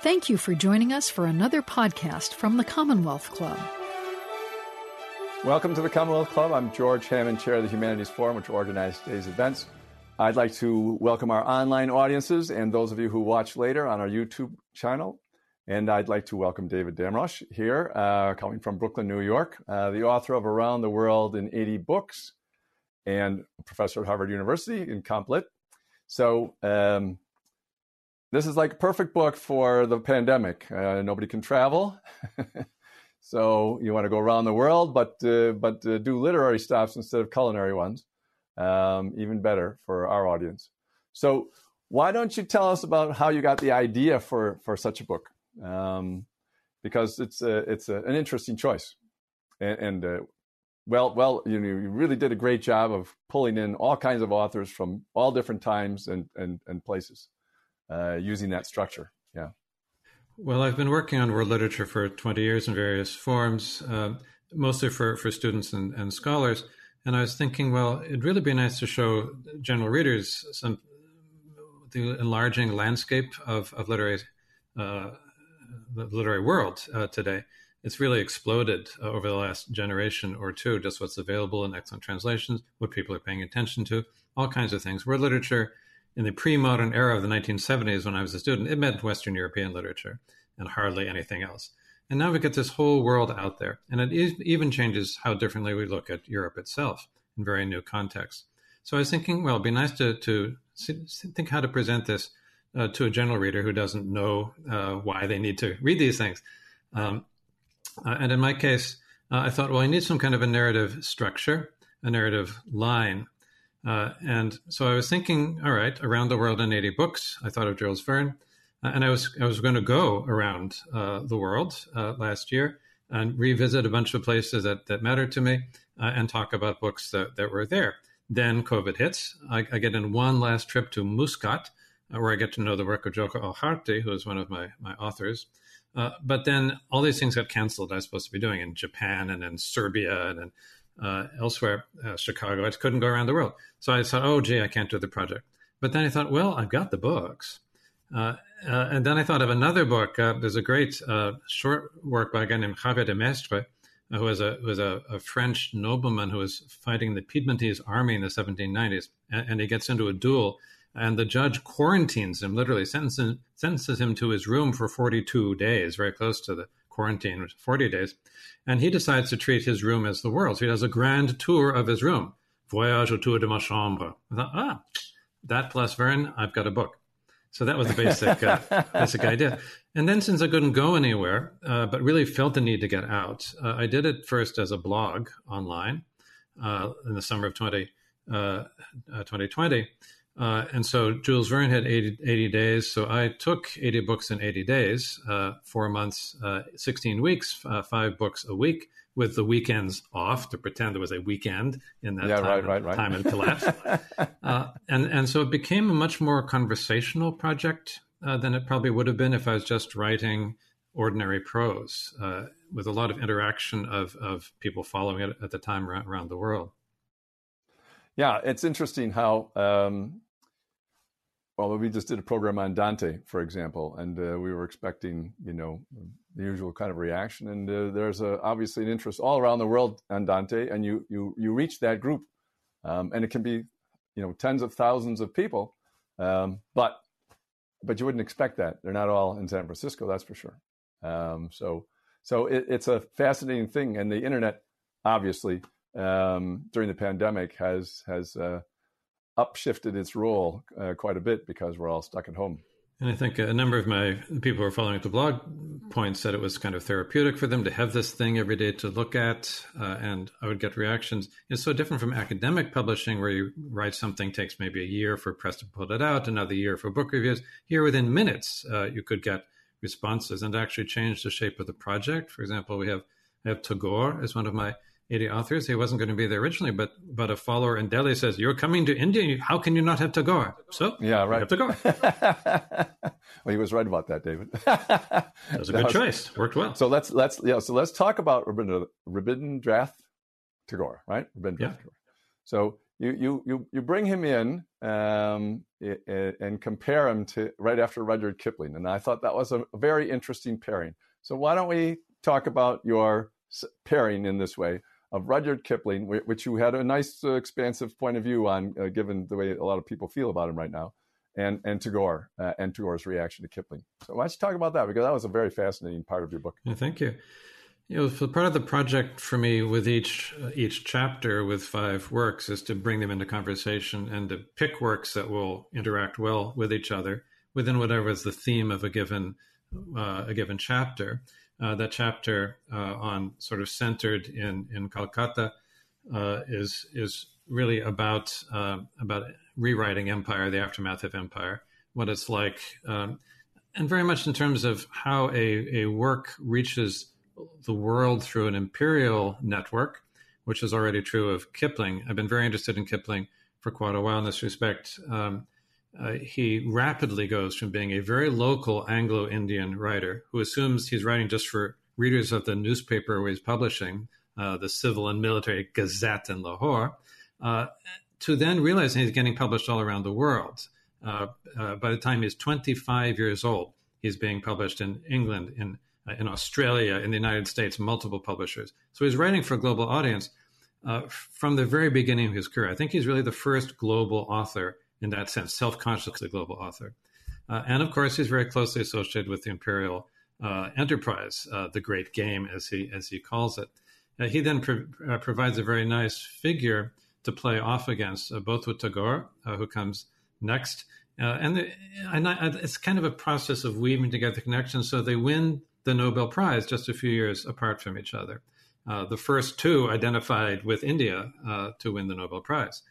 Thank you for joining us for another podcast from the Commonwealth Club. Welcome to the Commonwealth Club. I'm George Hammond, Chair of the Humanities Forum, which organized today's events. I'd like to welcome our online audiences and those of you who watch later on our YouTube channel. And I'd like to welcome David Damrosch here, uh, coming from Brooklyn, New York, uh, the author of Around the World in 80 Books and professor at Harvard University in Comp Lit. So, um, this is like a perfect book for the pandemic. Uh, nobody can travel. So you want to go around the world, but uh, but uh, do literary stops instead of culinary ones. Um, even better for our audience. So why don't you tell us about how you got the idea for for such a book? Um, because it's a, it's a, an interesting choice, and, and uh, well well you know you really did a great job of pulling in all kinds of authors from all different times and and, and places using that structure. Yeah. Well, I've been working on world literature for 20 years in various forms, uh, mostly for, for students and, and scholars. And I was thinking, well, it'd really be nice to show general readers some the enlarging landscape of, of literary uh, the literary world uh, today. It's really exploded uh, over the last generation or two. Just what's available in excellent translations, what people are paying attention to, all kinds of things. World literature in the pre-modern era of the 1970s when I was a student, it meant Western European literature and hardly anything else. And now we get this whole world out there, and it even changes how differently we look at Europe itself in very new contexts. So I was thinking, well, it'd be nice to, to think how to present this uh, to a general reader who doesn't know uh, why they need to read these things. Um, uh, and in my case, uh, I thought, well, I need some kind of a narrative structure, a narrative line uh, and so I was thinking, all right, around the world in 80 books. I thought of Jules Verne, uh, and I was I was going to go around uh, the world uh, last year and revisit a bunch of places that that mattered to me uh, and talk about books that, that were there. Then COVID hits. I, I get in one last trip to Muscat, uh, where I get to know the work of Jokha Alharthi, who is one of my my authors. but then all these things got canceled. I was supposed to be doing in Japan and in Serbia and in uh, elsewhere, uh, Chicago. I couldn't go around the world. So I thought, oh, gee, I can't do the project. But then I thought, well, I've got the books. Uh, uh and then I thought of another book. Uh, there's a great uh, short work by a guy named Xavier de Maistre, who was, a, was a, a, French nobleman who was fighting the Piedmontese army in the 1790s. And, and, he gets into a duel, and the judge quarantines him, literally sentences, sentences him to his room for 42 days, very close to the quarantine, 40 days. And he decides to treat his room as the world. So he does a grand tour of his room. Voyage autour de ma chambre. I thought, ah, that plus Verne, I've got a book. So that was the basic uh, basic idea. And then since I couldn't go anywhere, uh, but really felt the need to get out, uh, I did it first as a blog online uh, in the summer of 20, 2020. Uh, and so Jules Verne had 80, 80, days. So I took 80 books in 80 days, uh, four months, uh, 16 weeks, uh, five books a week, with the weekends off to pretend there was a weekend in that yeah, time, right, right, right. time and collapse. Uh, and, and so it became a much more conversational project uh, than it probably would have been if I was just writing ordinary prose with a lot of interaction of, of people following it at the time around, around the world. Yeah, it's interesting how um, well, we just did a program on Dante, for example, and uh, we were expecting, you know, the usual kind of reaction. And uh, there's a, obviously an interest all around the world on Dante, and you you you reach that group, um, and it can be, you know, tens of thousands of people, um, but but you wouldn't expect that. They're not all in San Francisco, that's for sure. Um, so so it, it's a fascinating thing, and the internet, obviously, um, during the pandemic has has uh, upshifted its role uh, quite a bit because we're all stuck at home. And I think a number of my people who are following the blog points said it was kind of therapeutic for them to have this thing every day to look at, uh, and I would get reactions. It's so different from academic publishing, where you write something takes maybe a year for press to put it out, another year for book reviews. Here, within minutes, uh, you could get responses and actually change the shape of the project. For example, we have I have Tagore as one of my 80 authors. He wasn't going to be there originally, but but a follower in Delhi says, "You're coming to India. How can you not have Tagore?" So yeah, right. Have Tagore. well, he was right about that, David. that was a good was, choice. Worked well. So let's let's yeah. So let's talk about Rabindranath Tagore, right? Rabindranath yeah. Tagore. So you you you you bring him in um, and compare him to right after Rudyard Kipling, and I thought that was a very interesting pairing. So why don't we talk about your pairing in this way of Rudyard Kipling, which you had a nice, uh, expansive point of view on, uh, given the way a lot of people feel about him right now, and and Tagore uh, and Tagore's reaction to Kipling. So why don't you talk about that because that was a very fascinating part of your book. Yeah, thank you. You know, part of the project for me with each uh, each chapter with five works is to bring them into conversation and to pick works that will interact well with each other within whatever is the theme of a given uh, a given chapter. Uh, that chapter uh, on sort of centered in in Calcutta uh, is is really about uh, about rewriting empire, the aftermath of empire, what it's like, um, and very much in terms of how a, a work reaches the world through an imperial network, which is already true of Kipling. I've been very interested in Kipling for quite a while in this respect. Um, uh, he rapidly goes from being a very local Anglo Indian writer who assumes he's writing just for readers of the newspaper where he's publishing, uh, the Civil and Military Gazette in Lahore, uh, to then realizing he's getting published all around the world. Uh, uh, by the time he's 25 years old, he's being published in England, in in Australia, in the United States, multiple publishers. So he's writing for a global audience uh, from the very beginning of his career. I think he's really the first global author in that sense, self conscious, consciously global author. Uh, and of course, he's very closely associated with the imperial uh, enterprise, uh, the great game, as he, as he calls it. Uh, he then pro- uh, provides a very nice figure to play off against, uh, both with Tagore, who comes next. and, the, and I, it's kind of a process of weaving together connections. So they win the Nobel Prize just a few years apart from each other. The first two identified with India to win the Nobel Prize,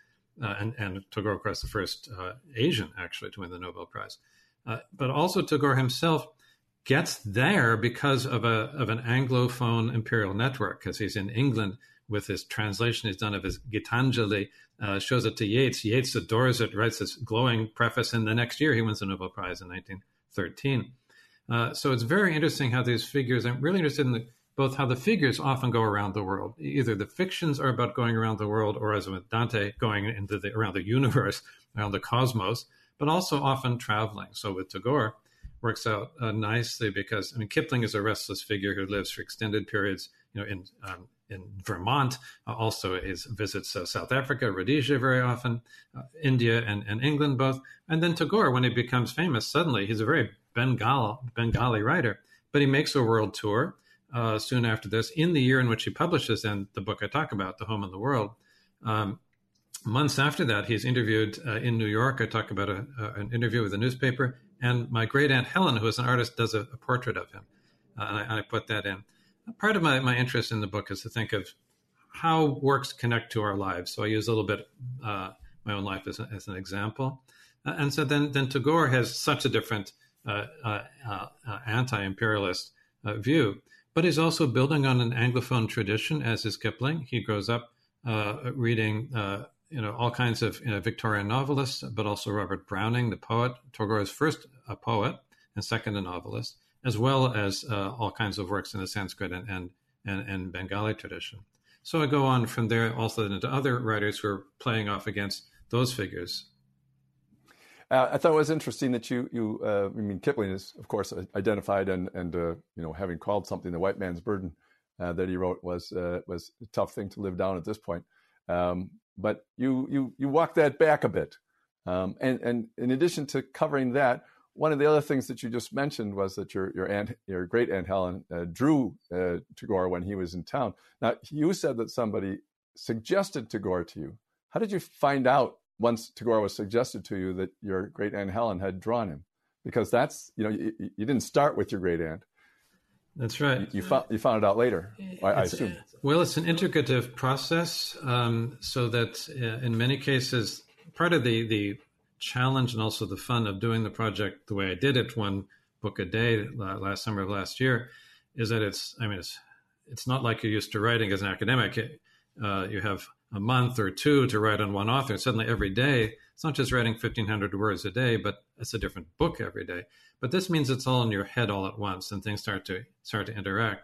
uh, and, and Tagore, of course, the first uh, Asian actually to win the Nobel Prize. Uh, but also Tagore himself gets there because of a of an Anglophone imperial network, because he's in England with his translation he's done of his Gitanjali, uh, shows it to Yeats. Yeats adores it, writes this glowing preface, and the next year he wins the Nobel Prize in 1913. Uh, so it's very interesting how these figures. I'm really interested in the, both how the figures often go around the world. Either the fictions are about going around the world, or as with Dante, going into the around the universe, around the cosmos, but also often traveling. So with Tagore, works out uh, nicely because I mean Kipling is a restless figure who lives for extended periods, you know, in um, in Vermont. Uh, also, is visits uh, South Africa, Rhodesia very often, uh, India and, and England both. And then Tagore, when he becomes famous, suddenly he's a very Bengal, Bengali writer, but he makes a world tour uh, soon after this. In the year in which he publishes, and the book I talk about, The Home in the World, um, months after that, he's interviewed uh, in New York. I talk about a, uh, an interview with a newspaper, and my great aunt Helen, who is an artist, does a, a portrait of him, uh, and I, and, I, put that in. Part of my, my interest in the book is to think of how works connect to our lives. So I use a little bit uh, my own life as, a, as an example, uh, and so then then Tagore has such a different uh, anti-imperialist view, but he's also building on an Anglophone tradition, as is Kipling. He grows up reading you know all kinds of you know, Victorian novelists, but also Robert Browning, the poet. Tagore first a poet and second a novelist, as well as uh, all kinds of works in the Sanskrit and, and, and, and, Bengali tradition. So I go on from there also into other writers who are playing off against those figures. Uh, I thought it was interesting that you, you uh, I mean, Kipling is, of course, identified and, and uh, you know, having called something the white man's burden uh, that he wrote was uh, was a tough thing to live down at this point. Um, but you you you walk that back a bit, um, and and in addition to covering that, one of the other things that you just mentioned was that your your aunt, your great aunt Helen, uh, drew Tagore when he was in town. Now you said that somebody suggested Tagore to you. How did you find out once Tagore was suggested to you that your great aunt Helen had drawn him, because that's you know you, you didn't start with your great aunt. That's right. You, you, found you found it out later, I, I assume. Well, it's an integrative process, um, so that uh, in many cases, part of the the challenge and also the fun of doing the project the way I did it, one book a day last summer of last year, is that it's I mean it's it's not like you're used to writing as an academic. Uh, you have a month or two to write on one author. Suddenly, every day, it's not just writing 1,500 words a day, but it's a different book every day. But this means it's all in your head all at once, and things start to start to interact.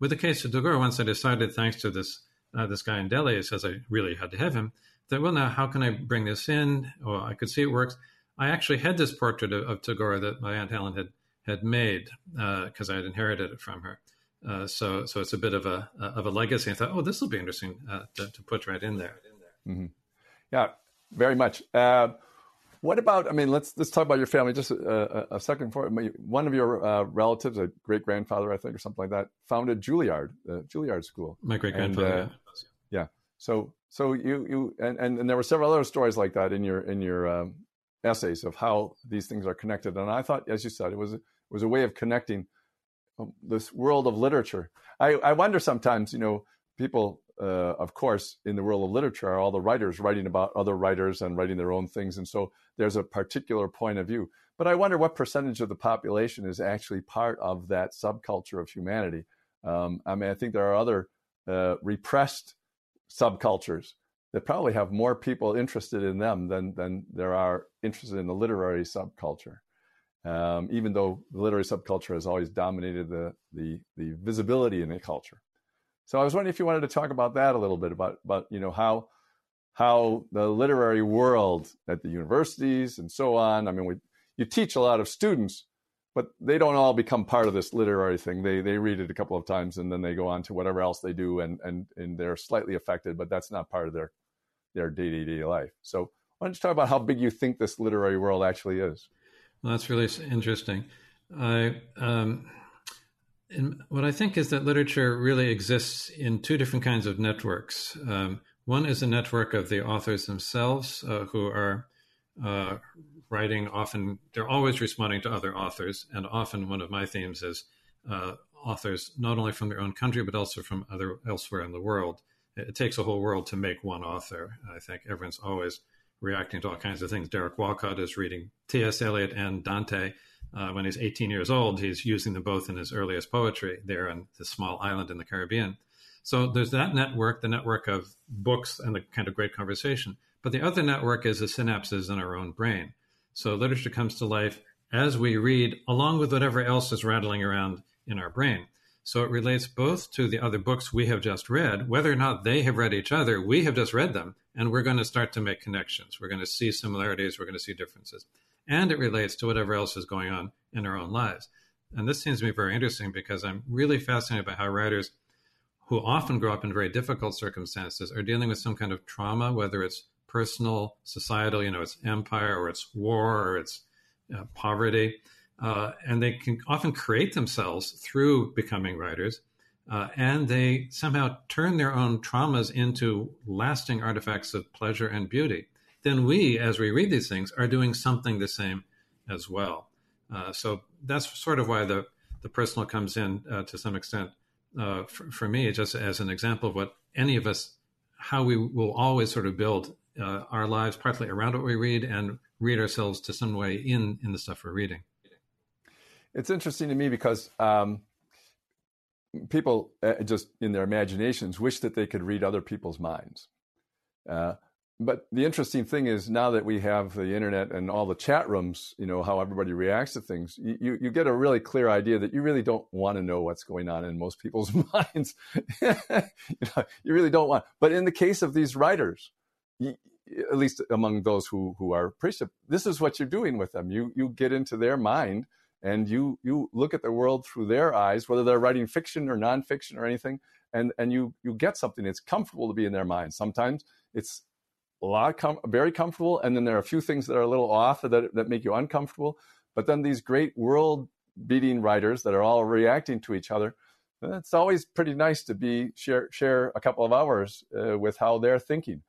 With the case of Tagore, once I decided, thanks to this uh, this guy in Delhi, says I really had to have him, that, well, now how can I bring this in? Oh, I could see it works. I actually had this portrait of, of Tagore that my aunt Helen had had made because uh, I had inherited it from her. Uh, so so it's a bit of a of a legacy. I thought, oh, this will be interesting uh, to, to, put right in there. Mm-hmm. Yeah, very much. Uh, what about? I mean, let's let's talk about your family just a, a, a second. For one of your uh, relatives, a great grandfather, I think, or something like that, founded Juilliard, the Juilliard School. My great grandfather. yeah. So so you you and, and, and there were several other stories like that in your in your um, essays of how these things are connected. And I thought, as you said, it was it was a way of connecting this world of literature. I, I wonder sometimes, you know, people, uh, of course, in the world of literature are all the writers writing about other writers and writing their own things. And so there's a particular point of view. But I wonder what percentage of the population is actually part of that subculture of humanity. Um, I mean, I think there are other uh, repressed subcultures that probably have more people interested in them than, than there are interested in the literary subculture um, even though the literary subculture has always dominated the, the, the visibility in the culture. So I was wondering if you wanted to talk about that a little bit about, about you know how how the literary world at the universities and so on. I mean, we, you teach a lot of students, but they don't all become part of this literary thing. They they read it a couple of times and then they go on to whatever else they do, and and and they're slightly affected, but that's not part of their their day to day life. So why don't you talk about how big you think this literary world actually is? Well, that's really interesting. I, um, what I think is that literature really exists in two different kinds of networks. Um, one is a network of the authors themselves uh, who are uh, writing often, they're always responding to other authors. And often one of my themes is uh, authors not only from their own country, but also from other elsewhere in the world. It, it takes a whole world to make one author. I think everyone's always reacting to all kinds of things. Derek Walcott is reading T.S. Eliot and Dante. Uh, when he's 18 years old, he's using them both in his earliest poetry there on this small island in the Caribbean. So there's that network, the network of books and the kind of great conversation. But the other network is the synapses in our own brain. So literature comes to life as we read, along with whatever else is rattling around in our brain. So it relates both to the other books we have just read, whether or not they have read each other, we have just read them, and we're going to start to make connections. We're going to see similarities, we're going to see differences. And it relates to whatever else is going on in our own lives. And this seems to me very interesting because I'm really fascinated by how writers who often grow up in very difficult circumstances are dealing with some kind of trauma, whether it's personal, societal, you know, it's empire or it's war or it's uh, poverty uh, and they can often create themselves through becoming writers. Uh, and they somehow turn their own traumas into lasting artifacts of pleasure and beauty. Then we, as we read these things, are doing something the same as well. Uh, so that's sort of why the, the personal comes in uh, to some extent uh, for, for, me, just as an example of what any of us, how we will always sort of build uh, our lives partly around what we read and read ourselves to some way in, in the stuff we're reading it's interesting to me because um, people uh, just in their imaginations wish that they could read other people's minds. Uh, but the interesting thing is now that we have the internet and all the chat rooms, you know, how everybody reacts to things, you, you get a really clear idea that you really don't want to know what's going on in most people's minds. you, know, you, really don't want. But in the case of these writers, you, at least among those who, who are appreciative, this is what you're doing with them. You, you get into their mind and you you look at the world through their eyes, whether they're writing fiction or nonfiction or anything, and and you you get something that's comfortable to be in their mind. Sometimes it's a lot com- very comfortable, and then there are a few things that are a little off that that make you uncomfortable. But then these great world beating writers that are all reacting to each other. It's always pretty nice to be share share a couple of hours uh, with how they're thinking,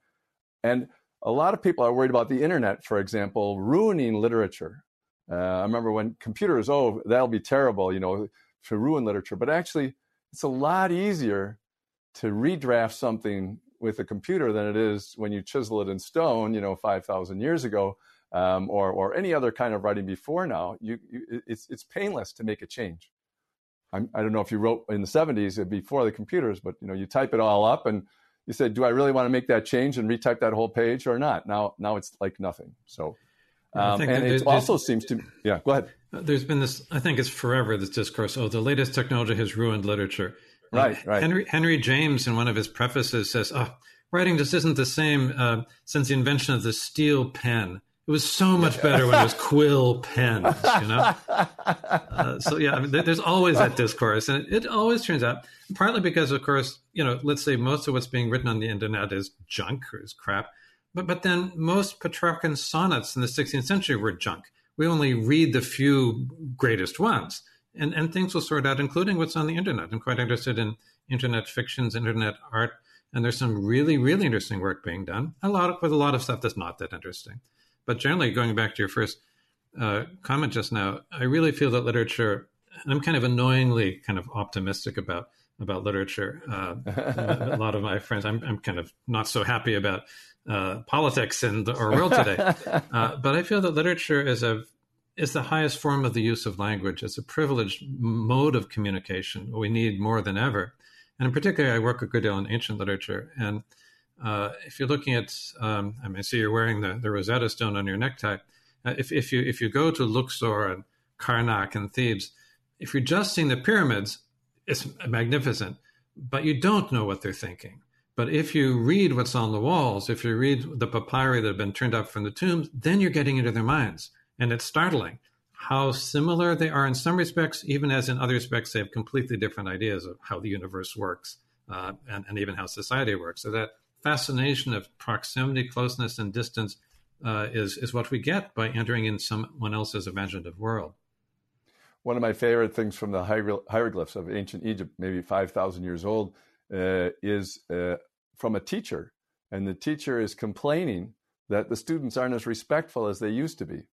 and a lot of people are worried about the internet, for example, ruining literature. Uh, I remember when computers, oh, that'll be terrible, you know, to ruin literature. But actually, it's a lot easier to redraft something with a computer than it is when you chisel it in stone, you know, 5,000 years ago, um, or, or any other kind of writing before now. You, you, it's, it's painless to make a change. I'm, I do not know if you wrote in the 70s before the computers, but, you know, you type it all up and you said, do I really want to make that change and retype that whole page or not? Now, now it's like nothing. So um, and it also seems to, yeah, go ahead. There's been this, I think it's forever, this discourse, oh, the latest technology has ruined literature. Right, uh, right. Henry, Henry James, in one of his prefaces, says, oh, writing just isn't the same uh, since the invention of the steel pen. It was so much better when it was quill pens, you know. Uh, so yeah, I mean, there's always that discourse, and it, it, always turns out, partly because, of course, you know, let's say most of what's being written on the internet is junk or is crap, but but then most Petrarchan sonnets in the 16th century were junk. We only read the few greatest ones, and and things will sort out, including what's on the internet. I'm quite interested in internet fictions, internet art, and there's some really really interesting work being done. A lot of, with a lot of stuff that's not that interesting. But generally, going back to your first uh, comment just now, I really feel that literature, and I'm kind of annoyingly kind of optimistic about about literature. Uh, a lot of my friends, I'm, I'm kind of not so happy about uh, politics in the, our world today. Uh, but I feel that literature is a is the highest form of the use of language. It's a privileged mode of communication we need more than ever. And in particular, I work a good deal in ancient literature, and uh, if you're looking at, um, I mean, I see you're wearing the, the Rosetta Stone on your necktie. Uh, if, if you if you go to Luxor and Karnak and Thebes, if you're just seeing the pyramids, it's magnificent, but you don't know what they're thinking. But if you read what's on the walls, if you read the papyri that have been turned up from the tombs, then you're getting into their minds, and it's startling how similar they are in some respects, even as in other respects they have completely different ideas of how the universe works uh, and, and even how society works. So that fascination of proximity, closeness, and distance uh, is is what we get by entering in someone else's imaginative world. One of my favorite things from the hieroglyphs of ancient Egypt, maybe five thousand years old, uh, is uh, from a teacher, and the teacher is complaining that the students aren't as respectful as they used to be.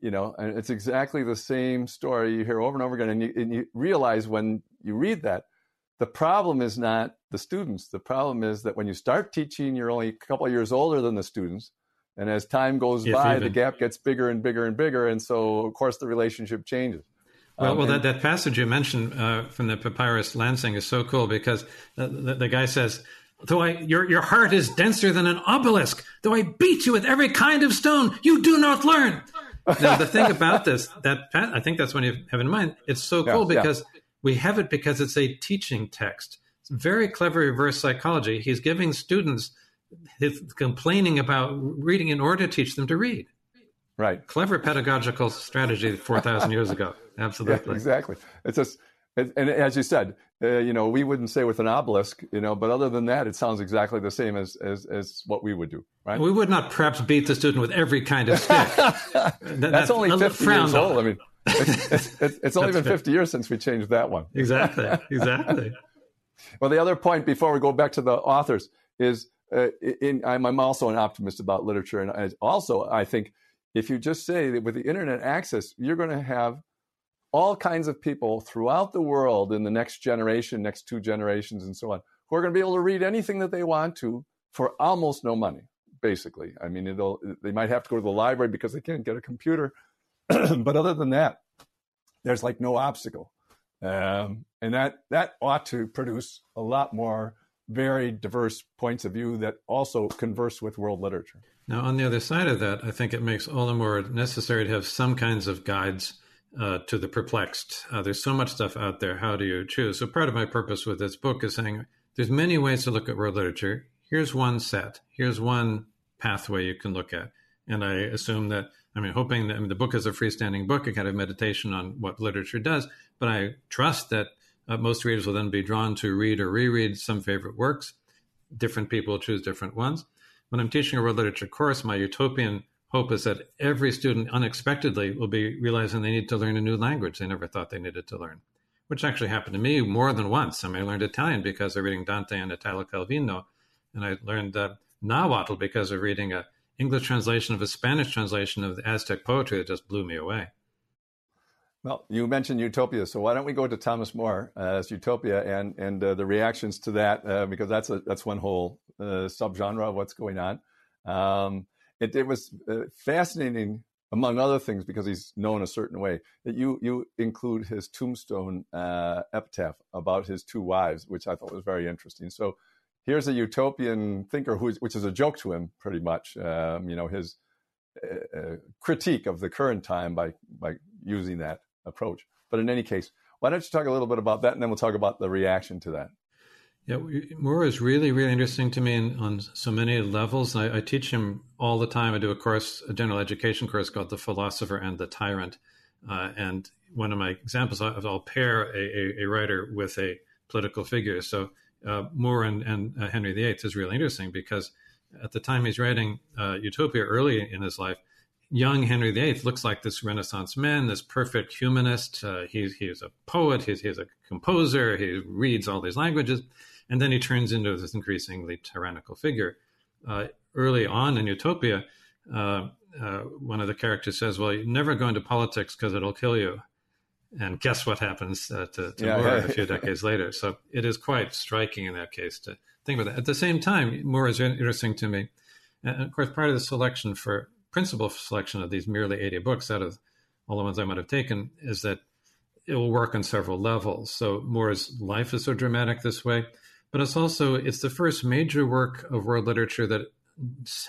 You know, and it's exactly the same story you hear over and over again, and you, and you realize when you read that the problem is not the students. The problem is that when you start teaching, you're only a couple of years older than the students. And as time goes if by, even. the gap gets bigger and bigger and bigger. And so, of course, the relationship changes. Well, um, well, that, that passage you mentioned uh, from the Papyrus Lansing is so cool because the, the, the, guy says, "Though I, your your heart is denser than an obelisk, though I beat you with every kind of stone, you do not learn." now, the thing about this, that I think that's when you have in mind, it's so cool yeah, because yeah. we have it because it's a teaching text very clever reverse psychology. He's giving students his complaining about reading in order to teach them to read. Right. Clever pedagogical strategy 4,000 years ago. Absolutely. Yeah, exactly. It's just, and as you said, uh, you know, we wouldn't say with an obelisk, you know, but other than that, it sounds exactly the same as, as, as what we would do, right? We would not perhaps beat the student with every kind of stick. that, that's, that's, only 50 years old. I mean, it's, it's, it's only been 50 years since we changed that one. Exactly. Exactly. Well, the other point before we go back to the authors is uh, in, I'm, I'm, also an optimist about literature. And also, I think if you just say that with the internet access, you're going to have all kinds of people throughout the world in the next generation, next two generations, and so on, who are going to be able to read anything that they want to for almost no money, basically. I mean, it'll, they might have to go to the library because they can't get a computer. but other than that, there's like no obstacle. Um, and that that ought to produce a lot more very diverse points of view that also converse with world literature. Now, on the other side of that, I think it makes all the more necessary to have some kinds of guides uh, to the perplexed. Uh, there's so much stuff out there. How do you choose? So, part of my purpose with this book is saying there's many ways to look at world literature. Here's one set. Here's one pathway you can look at. And I assume that I mean, hoping that I mean, the book is a freestanding book, a kind of meditation on what literature does. But I trust that uh, most readers will then be drawn to read or reread some favorite works. Different people choose different ones. When I'm teaching a world literature course, my utopian hope is that every student unexpectedly will be realizing they need to learn a new language they never thought they needed to learn, which actually happened to me more than once. I mean, I learned Italian because of reading Dante and Italo Calvino, and I learned uh, Nahuatl because of reading a English translation of a Spanish translation of the Aztec poetry that just blew me away. Well, you mentioned Utopia, so why don't we go to Thomas More uh, as Utopia and and uh, the reactions to that uh, because that's a that's one whole uh, subgenre of what's going on. Um, it, it, was uh, fascinating, among other things, because he's known a certain way that you you include his tombstone uh, epitaph about his two wives, which I thought was very interesting. So here's a utopian thinker who, which is a joke to him, pretty much. Um, you know, his uh, uh, critique of the current time by by using that approach. But in any case, why don't you talk a little bit about that, and then we'll talk about the reaction to that. Yeah, More is really, really interesting to me in, on so many levels. I, I, teach him all the time. I do a course, a general education course called "The Philosopher and the Tyrant," uh, and one of my examples, I'll pair a, a, a, writer with a political figure. So uh, More and, and uh, Henry VIII is really interesting because at the time he's writing uh, Utopia early in his life, young Henry VIII looks like this Renaissance man, this perfect humanist. Uh, he's, he's a poet, he's, he's a composer, he reads all these languages, and then he turns into this increasingly tyrannical figure. Uh, early on in Utopia, uh, uh one of the characters says, Well, you never go into politics because it'll kill you. And guess what happens uh, to, to yeah, More yeah. a few decades later? So it is quite striking in that case to think about that. At the same time, More is interesting to me. And of course, part of the selection for principal selection of these merely 80 books out of all the ones I might have taken is that it will work on several levels. So More's life is so dramatic this way, but it's also it's the first major work of world literature that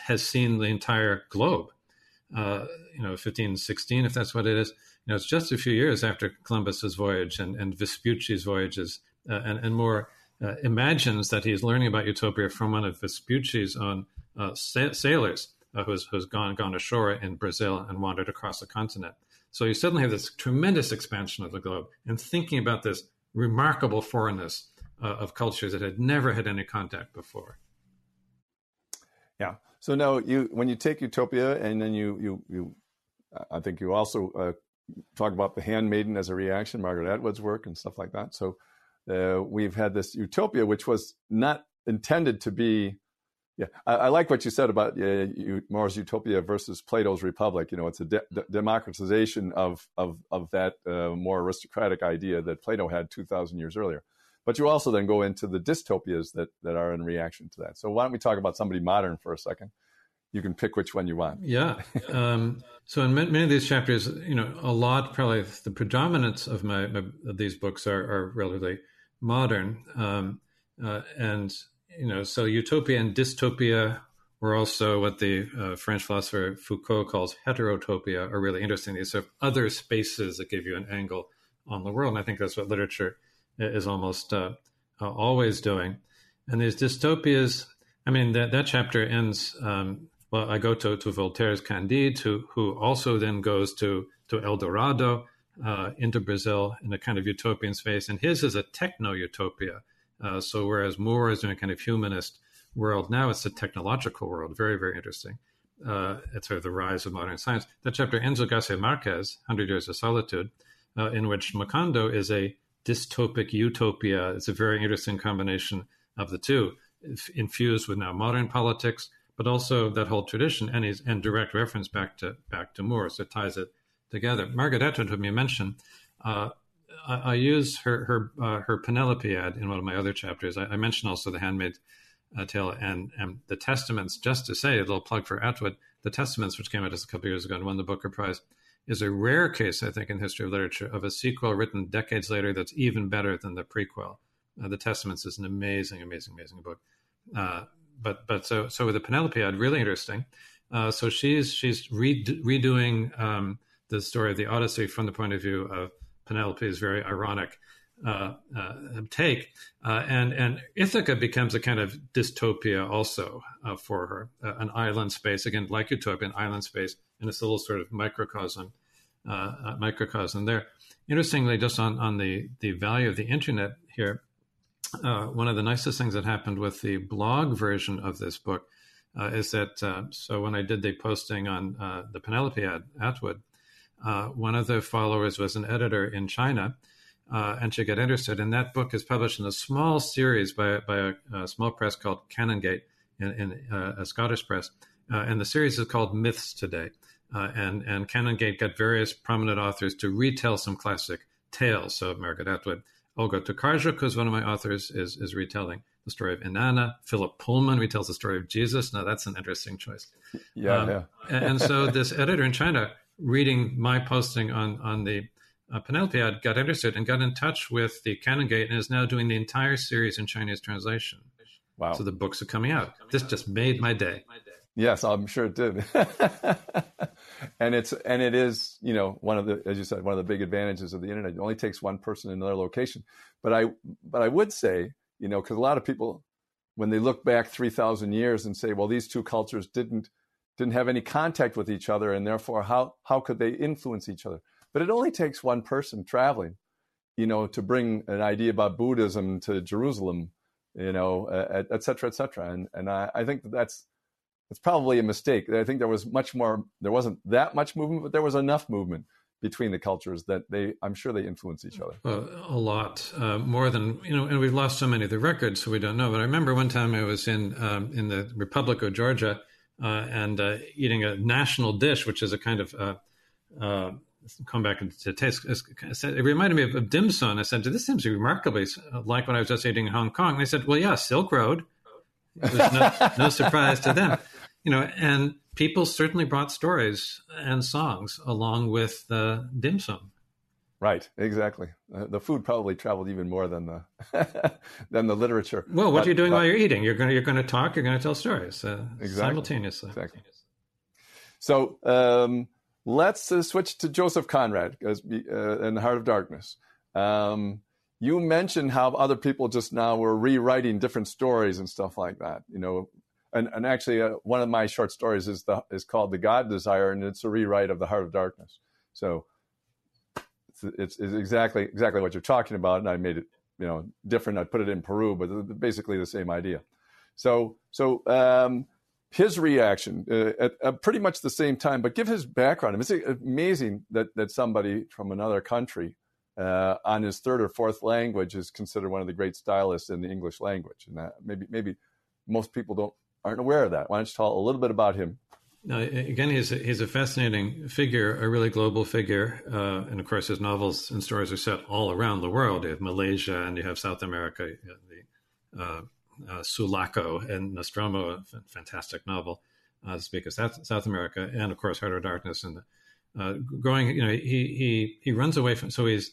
has seen the entire globe. Uh, you know, 1516, if that's what it is. You know, it's just a few years after Columbus's voyage and, and Vespucci's voyages, uh, and, and More uh, imagines that he's learning about utopia from one of Vespucci's own uh, sa- sailors uh, who's, who's gone, gone ashore in Brazil and wandered across the continent. So you suddenly have this tremendous expansion of the globe and thinking about this remarkable foreignness uh, of cultures that had never had any contact before. Yeah. So now you, when you take Utopia and then you, you, you, I think you also uh, talk about the Handmaiden as a reaction, Margaret Atwood's work and stuff like that. So uh, we've had this Utopia, which was not intended to be yeah, I, I, like what you said about uh, you, More's Utopia versus Plato's Republic. You know, it's a de- de- democratization of of of that uh, more aristocratic idea that Plato had two thousand years earlier. But you also then go into the dystopias that that are in reaction to that. So why don't we talk about somebody modern for a second? You can pick which one you want. Yeah. Um, so in many of these chapters, you know, a lot probably the predominance of my, my of these books are, are relatively modern, um, uh, and you know, so utopia and dystopia were also what the uh, French philosopher Foucault calls heterotopia, are really interesting. These sort of other spaces that give you an angle on the world. And I think that's what literature is almost uh, always doing. And these dystopias, I mean, that, that chapter ends. Um, well, I go to, to Voltaire's Candide, who, who also then goes to, to El Dorado, uh, into Brazil in a kind of utopian space. And his is a techno utopia uh, so whereas More is in a kind of humanist world, now it's a technological world. Very, very interesting. Uh, it's sort of the rise of modern science. That chapter ends with Garcia Marquez, 100 Years of Solitude, uh, in which Macondo is a dystopic utopia. It's a very interesting combination of the two, infused with now modern politics, but also that whole tradition and his and direct reference back to back to More. So it ties it together. Margaret Atwood, whom you mentioned, uh, I, I use her her uh, her Penelopiad in one of my other chapters. I, I mentioned also the Handmaid uh, Tale and and the Testaments. Just to say a little plug for Atwood, the Testaments, which came out just a couple years ago and won the Booker Prize, is a rare case, I think, in history of literature of a sequel written decades later that's even better than the prequel. Uh, the Testaments is an amazing, amazing, amazing book. Uh, but but so so with the Penelopiad, really interesting. Uh, so she's she's re- redoing um, the story of the Odyssey from the point of view of Penelope's very ironic uh, uh, take, uh, and and Ithaca becomes a kind of dystopia also uh, for her, uh, an island space again, like Utopia, an island space, and it's a little sort of microcosm, uh, microcosm there. Interestingly, just on on the the value of the internet here, one of the nicest things that happened with the blog version of this book is that so when I did the posting on the Penelopiad, Atwood uh, one of the followers was an editor in China, uh, and she got interested. And that book is published in a small series by, by a, a small press called Canongate in, in uh, a Scottish press. Uh, and the series is called Myths Today. Uh, and, and Canongate got various prominent authors to retell some classic tales. So Margaret Atwood, Olga Tokarczuk, who's one of my authors, is, is retelling the story of Inanna. Philip Pullman retells the story of Jesus. Now, that's an interesting choice. Yeah, um, yeah. and so this editor in China reading my posting on on the uh, Penelopiad, got interested and got in touch with the Canongate and is now doing the entire series in Chinese translation. Wow! So the books are coming out. This just made my day. Yes, I'm sure it did. and it's and it is you know one of the as you said one of the big advantages of the internet. It only takes one person in another location. But I but I would say you know, because a lot of people, when they look back 3,000 years and say, well, these two cultures didn't didn't have any contact with each other, and therefore, how how could they influence each other? But it only takes one person traveling, you know, to bring an idea about Buddhism to Jerusalem, you know, et cetera, et cetera. And and I, I think that that's it's probably a mistake. I think there was much more. There wasn't that much movement, but there was enough movement between the cultures that they i'm sure they influence each other. A lot uh, more than you know and we've lost so many of the records so we don't know. But i remember one time i was in um, in the republic of georgia uh, and uh, eating a national dish which is a kind of uh, uh, come back to taste. It reminded me of, of dim sum. I said this seems remarkably like when i was just eating in hong kong. And they said well yeah silk road. It was no, no surprise to them you know and people certainly brought stories and songs along with the dim sum. Right, exactly. Uh, the food probably traveled even more than the than the literature. Well, what but, are you doing but, while you're eating? You're going to you're going to talk. You're going to tell stories uh, exactly, simultaneously. Exactly. So um, let's uh, switch to Joseph Conrad as, uh, in the Heart of Darkness. Um, you mentioned how other people just now were rewriting different stories and stuff like that. You know, and, and actually, uh, one of my short stories is the is called "The God Desire," and it's a rewrite of "The Heart of Darkness." So it's, it's, exactly exactly what you're talking about, and I made it you know different. I put it in Peru, but basically the same idea. So so um, his reaction uh, at, at, pretty much the same time, but give his background. It's amazing that that somebody from another country uh, on his third or fourth language is considered one of the great stylists in the English language, and that maybe maybe most people don't aren't aware of that. Why don't you tell a little bit about him? Now, again, he's a, he's a fascinating figure, a really global figure, uh, and of course, his novels and stories are set all around the world. You have Malaysia, and you have South America, the uh, uh, Sulaco and Nostromo, a fantastic novel uh, to speak South, America, and of course, Heart of Darkness. And uh, growing, you know, he he he runs away from. So he's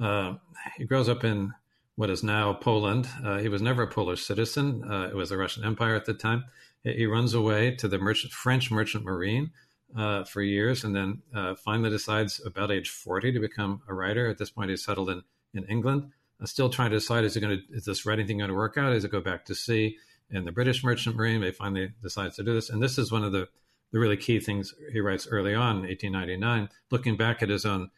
uh, he grows up in what is now Poland. Uh, he was never a Polish citizen. Uh, it was the Russian Empire at the time. He runs away to the merchant, French merchant marine uh, for years and then uh, finally decides about age 40 to become a writer. At this point, he's settled in, in England, uh, still trying to decide is, to, is this writing thing going to work out? Is it go back to sea? In the British merchant marine, they finally decides to do this. And this is one of the, the really key things he writes early on, 1899, looking back at his own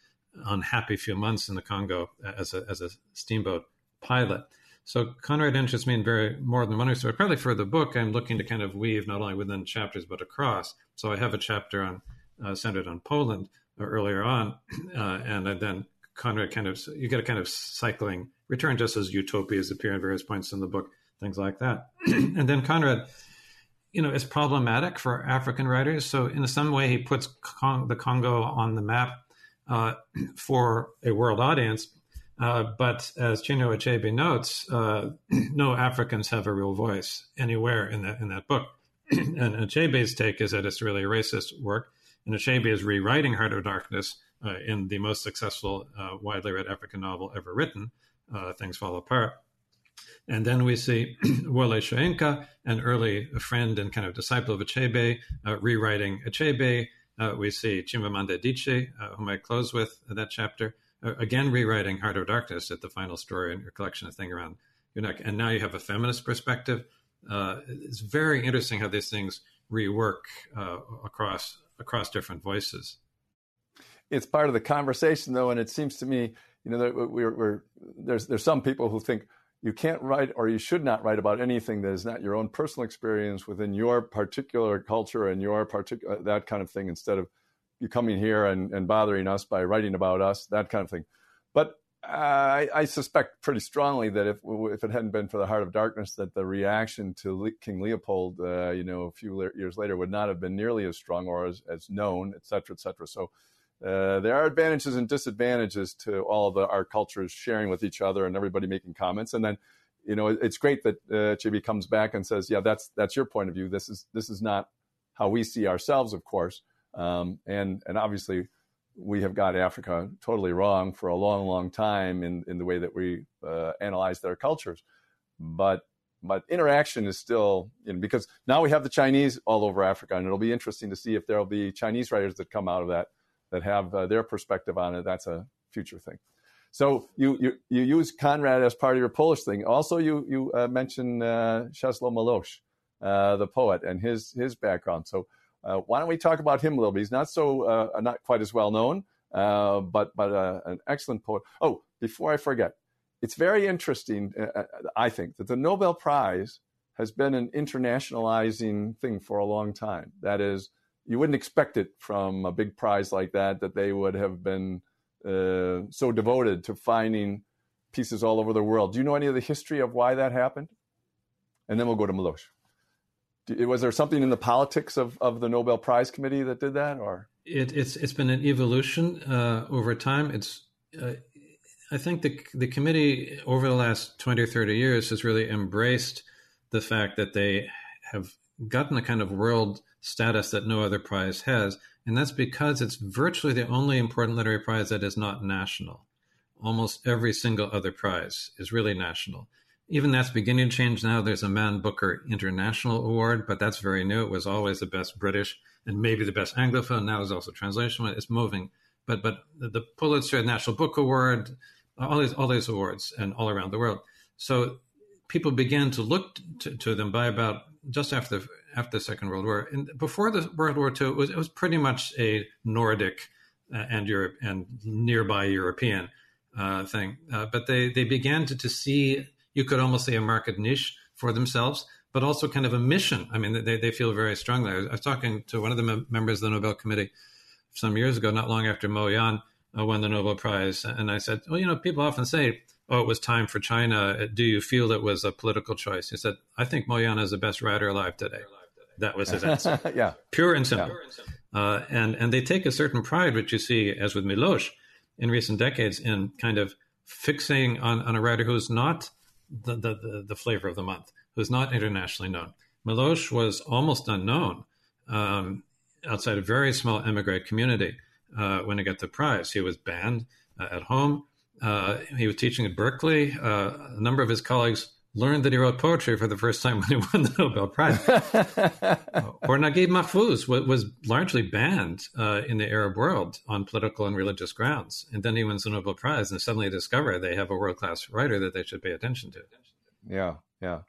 unhappy few months in the Congo as a, as a steamboat pilot. So Conrad interests me in very more than one So probably for the book, I'm looking to kind of weave not only within chapters but across. So I have a chapter on uh, centered on Poland uh, earlier on, uh, and then Conrad kind of you get a kind of cycling return just as utopias appear at various points in the book, things like that. and then Conrad, you know, is problematic for African writers. So in some way, he puts Cong- the Congo on the map uh, for a world audience uh, but as Chinua Achebe notes, uh, no Africans have a real voice anywhere in that in that book. and Achebe's take is that it's really a racist work, and Achebe is rewriting Heart of Darkness uh, in the most successful, uh, widely read African novel ever written, uh, Things Fall Apart. And then we see Wole Soyinka, an early friend and kind of disciple of Achebe, rewriting Achebe. we see Chimamanda Adichie, whom I close with that chapter, again rewriting Heart of Darkness at the final story in your collection of thing around your neck, and now you have a feminist perspective. Uh, it's very interesting how these things rework uh, across across different voices. It's part of the conversation, though, and it seems to me, you know, we're, we're, there's there's some people who think you can't write or you should not write about anything that is not your own personal experience within your particular culture and your particular that kind of thing. Instead of coming here and, and bothering us by writing about us, that kind of thing. But uh, I, I, suspect pretty strongly that if if it hadn't been for the Heart of Darkness, that the reaction to Le- King Leopold, uh, you know, a few le- years later, would not have been nearly as strong or as, as known, et cetera, et cetera. So uh, there are advantages and disadvantages to all of the, our cultures sharing with each other and everybody making comments. And then, you know, it, it's great that uh, Chibi comes back and says, "Yeah, that's that's your point of view. This is this is not how we see ourselves, of course." Um, and and obviously, we have got Africa totally wrong for a long, long time in, in the way that we uh, analyze their cultures. But but interaction is still you know, because now we have the Chinese all over Africa, and it'll be interesting to see if there'll be Chinese writers that come out of that that have uh, their perspective on it. That's a future thing. So you, you you use Conrad as part of your Polish thing. Also, you you uh, mentioned uh, Czesław uh, the poet, and his his background. So uh, why don't we talk about him a little bit? He's not so uh, not quite as well known, uh, but but uh, an excellent poet. Oh, before I forget, it's very interesting. Uh, I think that the Nobel Prize has been an internationalizing thing for a long time. That is, you wouldn't expect it from a big prize like that that they would have been uh, so devoted to finding pieces all over the world. Do you know any of the history of why that happened? And then we'll go to Milosz. Was there something in the politics of, of the Nobel Prize Committee that did that, or it, it's it's been an evolution uh, over time. It's uh, I think the the committee over the last twenty or thirty years has really embraced the fact that they have gotten a kind of world status that no other prize has, and that's because it's virtually the only important literary prize that is not national. Almost every single other prize is really national. Even that's beginning to change now. There's a Man Booker International Award, but that's very new. It was always the best British and maybe the best Anglophone. Now is also translation. It's moving. But but the Pulitzer National Book Award, all these all these awards, and all around the world. So people began to look to, to them by about just after the after the Second World War. And before the World War II, it was, it was pretty much a Nordic uh, and Europe and nearby European uh, thing. Uh, but they they began to, to see you could almost say a market niche for themselves, but also kind of a mission. I mean, they they feel very strongly. I was, I was talking to one of the mem- members of the Nobel Committee some years ago, not long after Mo Yan uh, won the Nobel Prize, and I said, well, you know, people often say oh, it was time for China. Do you feel it was a political choice? He said, I think Mo Yan is the best writer alive today. That was his answer. yeah. Pure and simple. Yeah. Uh, and, and they take a certain pride, which you see, as with Milosz, in recent decades, in kind of fixing on, on a writer who's not the, the, the flavor of the month, who's not internationally known. Milosz was almost unknown um, outside a very small emigre community uh, when he got the prize. He was banned uh, at home. Uh, he was teaching at Berkeley. Uh, a number of his colleagues learned that he wrote poetry for the first time when he won the Nobel Prize. or Naguib Mahfouz was, was largely banned uh, in the Arab world on political and religious grounds. And then he wins the Nobel Prize and suddenly discover they have a world class writer that they should pay attention to. Yeah, yeah.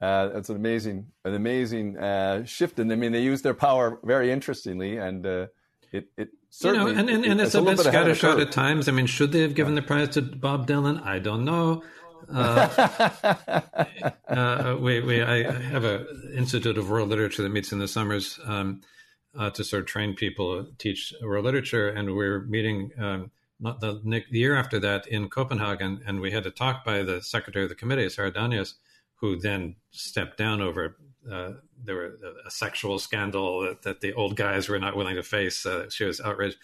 Uh, it's an amazing, an amazing uh, shift, and I mean they use their power very interestingly, and uh, it, it certainly, you know, and, and, and it's, it's, a, bit, bit scattershot at times. I mean, should they have given yeah. the prize to Bob Dylan? I don't know. Uh, uh, we, we, I have an Institute of World Literature that meets in the summers um, uh, to sort of train people to teach world literature, and we're meeting um, not the, the, year after that in Copenhagen, and we had a talk by the secretary of the committee, Sarah Danius, who then stepped down over uh, there were a sexual scandal that, that, the old guys were not willing to face. Uh, she was outraged,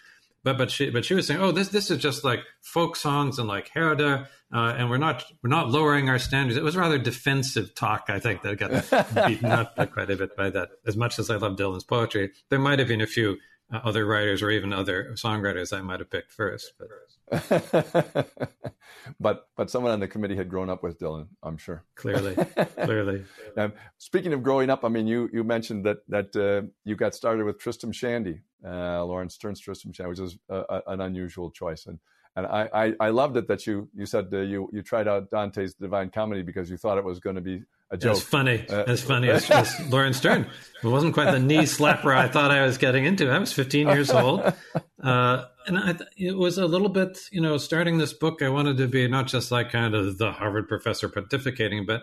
but but she but she was saying, oh, this this is just like folk songs and like Herder, uh, and we're not we're not lowering our standards. It was rather defensive talk, I think, that got beaten up quite a bit by that. As much as I love Dylan's poetry, there might have been a few uh, other writers or even other songwriters I might have picked first. But. but but someone on the committee had grown up with Dylan, I'm sure. Clearly, clearly. Um, speaking of growing up, I mean, you you mentioned that that uh, you got started with Tristram Shandy, uh, Laurence Sterne's Tristram Shandy, which is a, a, an unusual choice, and and I, I, I loved it that you you said uh, you you tried out Dante's Divine Comedy because you thought it was going to be a joke. It's funny. Uh, as funny as, as Laurence Sterne. It wasn't quite the knee slapper I thought I was getting into. I was 15 years old. Uh, and I, it was a little bit, you know, starting this book, I wanted to be not just like kind of the Harvard professor pontificating, but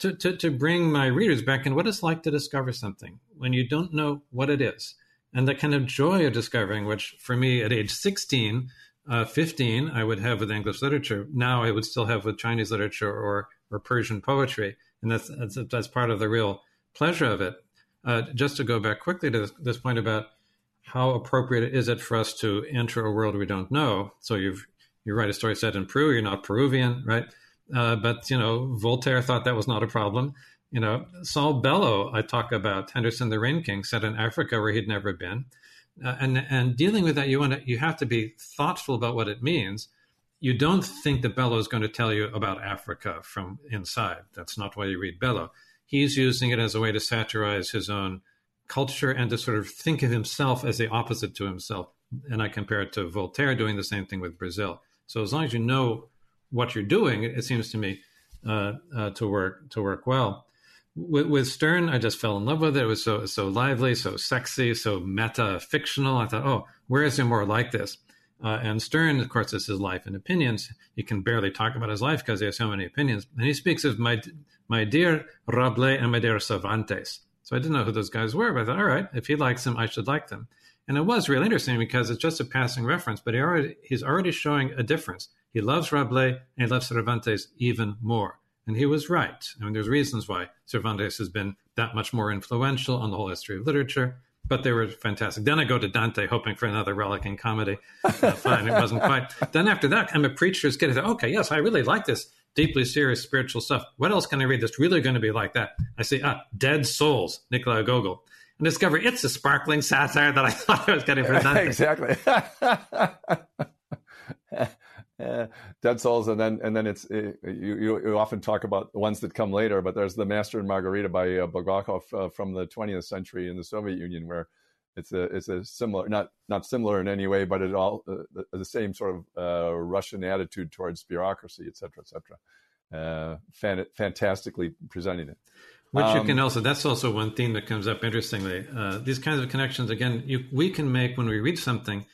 to, to, to bring my readers back in what it's like to discover something when you don't know what it is. And the kind of joy of discovering, which for me at age 16, uh, 15, I would have with English literature. Now I would still have with Chinese literature or, or Persian poetry and that's that's, that's part of the real pleasure of it. Uh, just to go back quickly to this, this, point about how appropriate is it for us to enter a world we don't know. So you've you write a story set in Peru, you're not Peruvian, right? Uh, but you know, Voltaire thought that was not a problem. You know, Saul Bellow, I talk about Henderson the Rain King, set in Africa where he'd never been, uh, and and dealing with that, you want to you have to be thoughtful about what it means you don't think that Bellow is going to tell you about Africa from inside. That's not why you read Bellow. He's using it as a way to satirize his own culture and to sort of think of himself as the opposite to himself. And I compare it to Voltaire doing the same thing with Brazil. So as long as you know what you're doing, it, seems to me uh, uh, to work to work well. With, with, Sterne, I just fell in love with it. It was so so lively, so sexy, so meta fictional. I thought, oh, where is there more like this? Uh, and Sterne, of course, this is his life and opinions. He can barely talk about his life because he has so many opinions. And he speaks of my my dear Rabelais and my dear Cervantes. So I didn't know who those guys were, but I thought, all right, if he likes them, I should like them. And it was really interesting because it's just a passing reference, but he already, he's already showing a difference. He loves Rabelais and he loves Cervantes even more. And he was right. I mean, there's reasons why Cervantes has been that much more influential on the whole history of literature, but they were fantastic. Then I go to Dante hoping for another relic in comedy. Uh, fine, it wasn't quite. Then after that, I'm a preacher's kid. I thought, okay, yes, I really like this deeply serious spiritual stuff. What else can I read that's really going to be like that? I see, ah, Dead Souls, Nikolai Gogol. And discover it's a sparkling satire that I thought I was getting from Dante. exactly. Dead Souls, and then and then it's it, you, you often talk about the ones that come later, but there's the Master and Margarita by uh, Bulgakov uh, from the 20th century in the Soviet Union, where it's a it's a similar not not similar in any way, but it all uh, the, the, same sort of uh, Russian attitude towards bureaucracy, et cetera, et cetera. Uh, fan, fantastically presenting it. Which um, you can also, that's also one theme that comes up interestingly. Uh, these kinds of connections, again, you, we can make when we read something.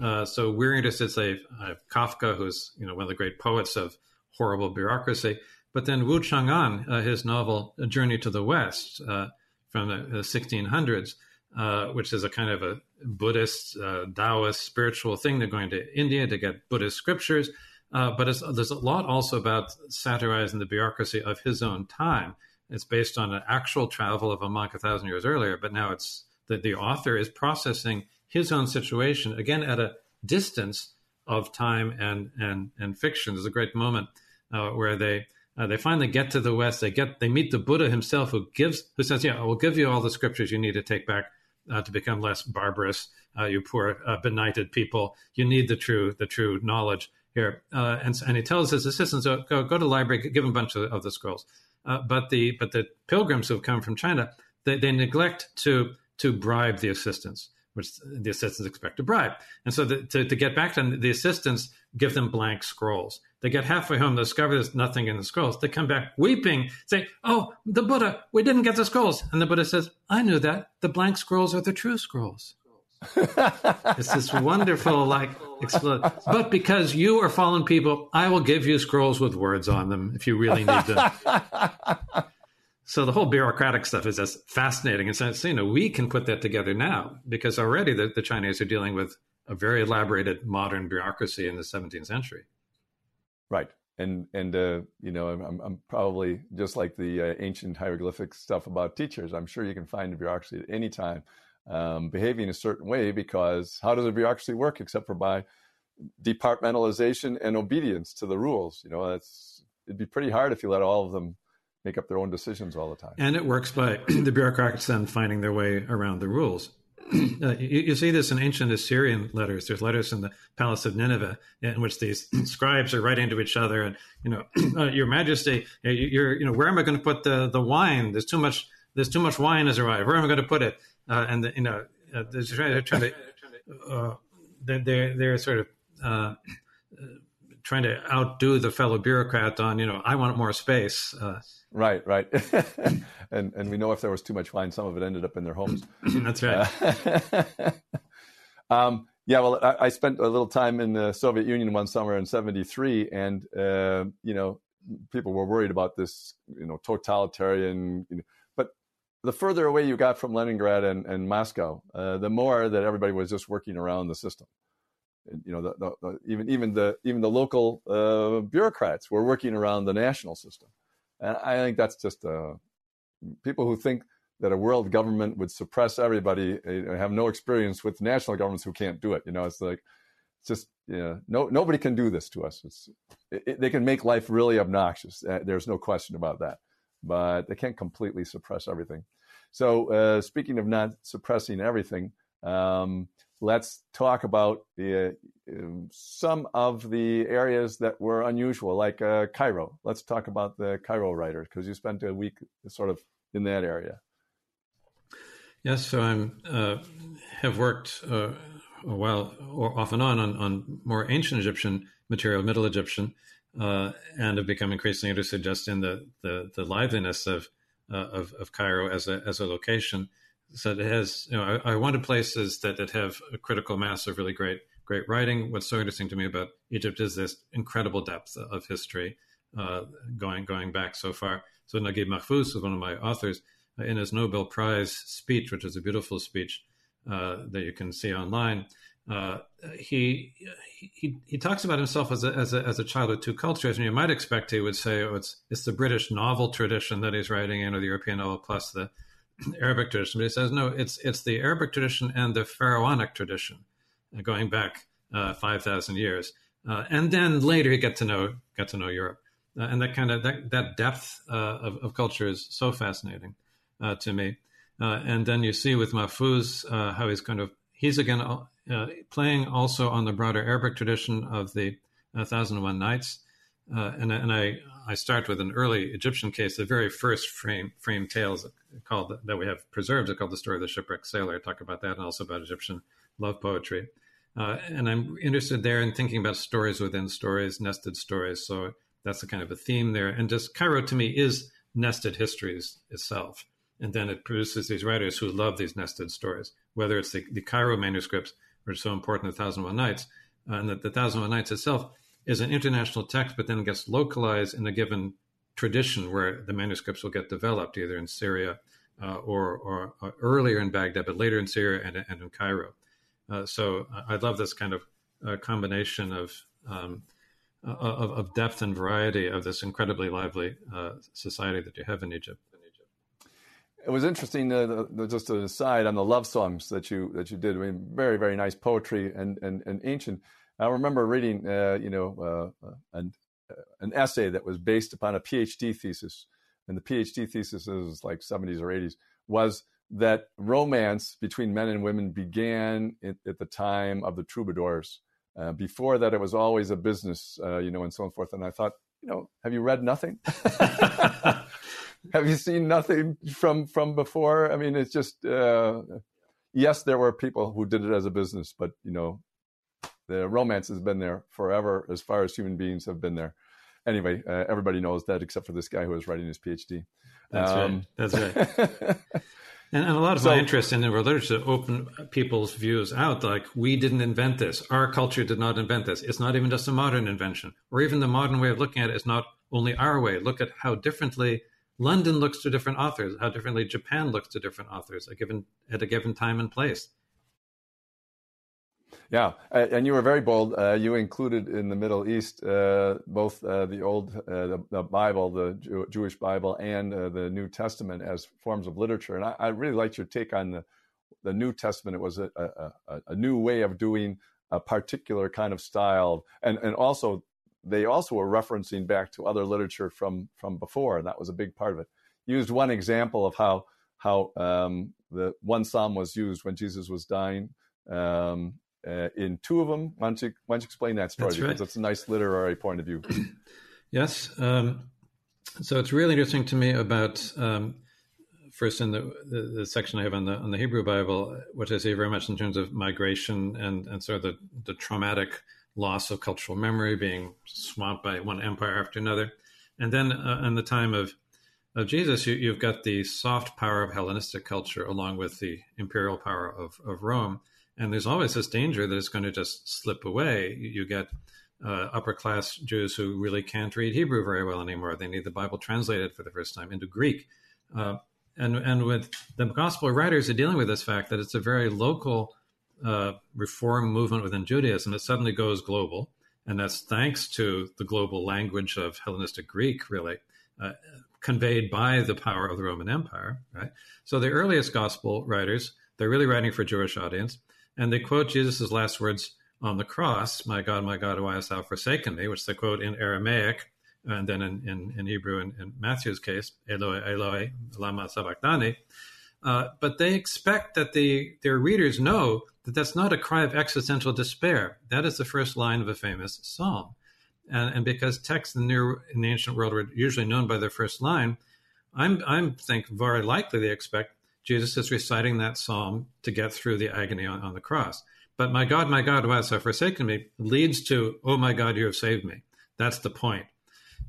Uh, so we're interested, say, uh, Kafka, who's you know one of the great poets of horrible bureaucracy. But then Wu Cheng'en, uh, his novel A Journey to the West uh, from the 1600s, uh, which is a kind of a Buddhist, Taoist, spiritual thing. They're going to India to get Buddhist scriptures. but there's a lot also about satirizing the bureaucracy of his own time it's based on an actual travel of a monk a thousand years earlier, but now it's that the author is processing his own situation again at a distance of time and and and fiction. There's a great moment uh, where they uh, they finally get to the west. They get they meet the Buddha himself, who gives who says, "Yeah, I will give you all the scriptures you need to take back uh, to become less barbarous. Uh, you poor uh, benighted people, you need the true the true knowledge here." Uh, and and he tells his assistants, oh, "Go go to the library, give him a bunch of, of the scrolls." But the but the pilgrims who have come from China, they, they neglect to to bribe the assistants, which the assistants expect to bribe. And so the, to, to get back to them, the assistants give them blank scrolls. They get halfway home, they discover there's nothing in the scrolls. They come back weeping, say, "Oh, the Buddha, we didn't get the scrolls." And the Buddha says, "I knew that. The blank scrolls are the true scrolls." it's this wonderful like explode. But because you are fallen people, I will give you scrolls with words on them if you really need them. so the whole bureaucratic stuff is just fascinating. And so, you know, we can put that together now because already the, the Chinese are dealing with a very elaborated modern bureaucracy in the 17th century. Right. And and uh, you know I'm, I'm probably just like the uh, ancient hieroglyphic stuff about teachers. I'm sure you can find a bureaucracy at any time um, behaving a certain way because how does a bureaucracy work except for by departmentalization and obedience to the rules? You know, it's it'd be pretty hard if you let all of them make up their own decisions all the time. And it works by the bureaucrats then finding their way around the rules. Uh, you, you, see this in ancient Assyrian letters. There's letters in the Palace of Nineveh in which these scribes are writing to each other, and you know, uh, Your Majesty, you're, you know, where am I going to put the the wine? There's too much. There's too much wine has arrived. Where am I going to put it? uh, and the, you know uh, they're trying, trying to uh, they're they're sort of uh, trying to outdo the fellow bureaucrat on you know I want more space. Right, right, and and we know if there was too much wine, some of it ended up in their homes. That's right. Uh, um, yeah, well, I, I, spent a little time in the Soviet Union one summer in '73, and uh, you know, people were worried about this, you know, totalitarian. You know, but the further away you got from Leningrad and, and Moscow, uh, the more that everybody was just working around the system. you know, the, the, the, even even the even the local uh, bureaucrats were working around the national system, and I think that's just uh, people who think that a world government would suppress everybody uh, have no experience with national governments who can't do it. You know, it's like it's just no nobody can do this to us. It's it, they can make life really obnoxious. Uh, there's no question about that but they can't completely suppress everything. So, uh, speaking of not suppressing everything, um, let's talk about uh, some of the areas that were unusual, like uh, Cairo. Let's talk about the Cairo writer because you spent a week sort of in that area. Yes, so I'm uh, have worked uh, a while, or off and on, on, on more ancient Egyptian material, Middle Egyptian, uh, and have become increasingly interested just in the the, the liveliness of, uh, of, of Cairo as a as a location. So it has, you know, I, I, wanted places that, that have a critical mass of really great great writing. What's so interesting to me about Egypt is this incredible depth of history uh, going going back so far. So Naguib Mahfouz was one of my authors uh, in his Nobel Prize speech, which is a beautiful speech uh, that you can see online. Uh, he, he he talks about himself as a, as a as a child with two cultures, and you might expect he would say, "Oh, it's it's the British novel tradition that he's writing in, or the European novel plus the Arabic tradition." But he says, "No, it's it's the Arabic tradition and the Pharaonic tradition, going back uh, five thousand years, uh, and then later he get to know get to know Europe, uh, and that kind of that that depth of, of culture is so fascinating to me." and then you see with Mahfouz how he's kind of he's again playing also on the broader Arabic tradition of the Thousand and One Nights. Uh, and, and I, I start with an early Egyptian case, the very first frame frame tales called that we have preserved. It's called the story of the shipwrecked sailor. I talk about that and also about Egyptian love poetry. Uh, and I'm interested there in thinking about stories within stories, nested stories. So that's a kind of a theme there. And just Cairo to me is nested histories itself. And then it produces these writers who love these nested stories, whether it's the, the Cairo manuscripts which are so important, the Thousand One Nights, uh, and that the Thousand One Nights itself is an international text, but then gets localized in a given tradition where the manuscripts will get developed, either in Syria uh, or, or, or, earlier in Baghdad, but later in Syria and, and in Cairo. Uh, so uh, I love this kind of uh, combination of, um, of, of depth and variety of this incredibly lively uh, society that you have in Egypt. It was interesting. Uh, just an aside on the love songs that you that you did. I mean, very very nice poetry and and, and ancient. I remember reading, uh, you know, uh, uh an uh, an essay that was based upon a PhD thesis, and the PhD thesis is like 70s or 80s was that romance between men and women began at, at the time of the troubadours. Uh, before that, it was always a business, you know, and so on forth. And I thought, you know, have you read nothing? have you seen nothing from from before? I mean, it's just uh, yes, there were people who did it as a business, but you know, the romance has been there forever as far as human beings have been there. Anyway, uh, everybody knows that except for this guy who was writing his PhD. That's um, right. That's right. and, and, a lot of so, my interest in the literature to open people's views out. Like we didn't invent this. Our culture did not invent this. It's not even just a modern invention, or even the modern way of looking at it is not only our way. Look at how differently London looks to different authors, how differently Japan looks to different authors a given, at a given time and place. Yeah, and you were very bold. Uh, you included in the Middle East uh, both uh, the Old, uh, the, the, Bible, the Jew- Jewish Bible, and uh, the New Testament as forms of literature. And I, I, really liked your take on the, the New Testament. It was a, a, a, new way of doing a particular kind of style, and and also they also were referencing back to other literature from from before, and that was a big part of it. You Used one example of how how um, the one psalm was used when Jesus was dying. Um, uh, in two of them, why don't you why don't you explain that story That's because it's a nice literary point of view. yes, um, so it's really interesting to me about um, first in the, the, the, section I have on the on the Hebrew Bible, which I see very much in terms of migration and and sort of the, the traumatic loss of cultural memory, being swamped by one empire after another. And then uh, in the time of, of Jesus, you, have got the soft power of Hellenistic culture along with the imperial power of, of Rome. And there's always this danger that it's going to just slip away. You get uh, upper class Jews who really can't read Hebrew very well anymore. They need the Bible translated for the first time into Greek. Uh, and, and with the gospel writers are dealing with this fact that it's a very local uh, reform movement within Judaism, it suddenly goes global. And that's thanks to the global language of Hellenistic Greek, really, uh, conveyed by the power of the Roman Empire, right? So the earliest gospel writers, they're really writing for Jewish audience, and they quote Jesus' last words on the cross, My God, my God, why hast thou forsaken me, which they quote in Aramaic, and then in, in, in Hebrew in, in, Matthew's case, Eloi, Eloi, lama sabachthani. Uh, but they expect that the, their readers know that that's not a cry of existential despair. That is the first line of a famous psalm. And, and because texts in the, in the ancient world were usually known by their first line, I'm, I'm think very likely they expect Jesus is reciting that psalm to get through the agony on, on the cross. But my God, my God, why hast thou forsaken me? leads to, oh my God, you have saved me. That's the point.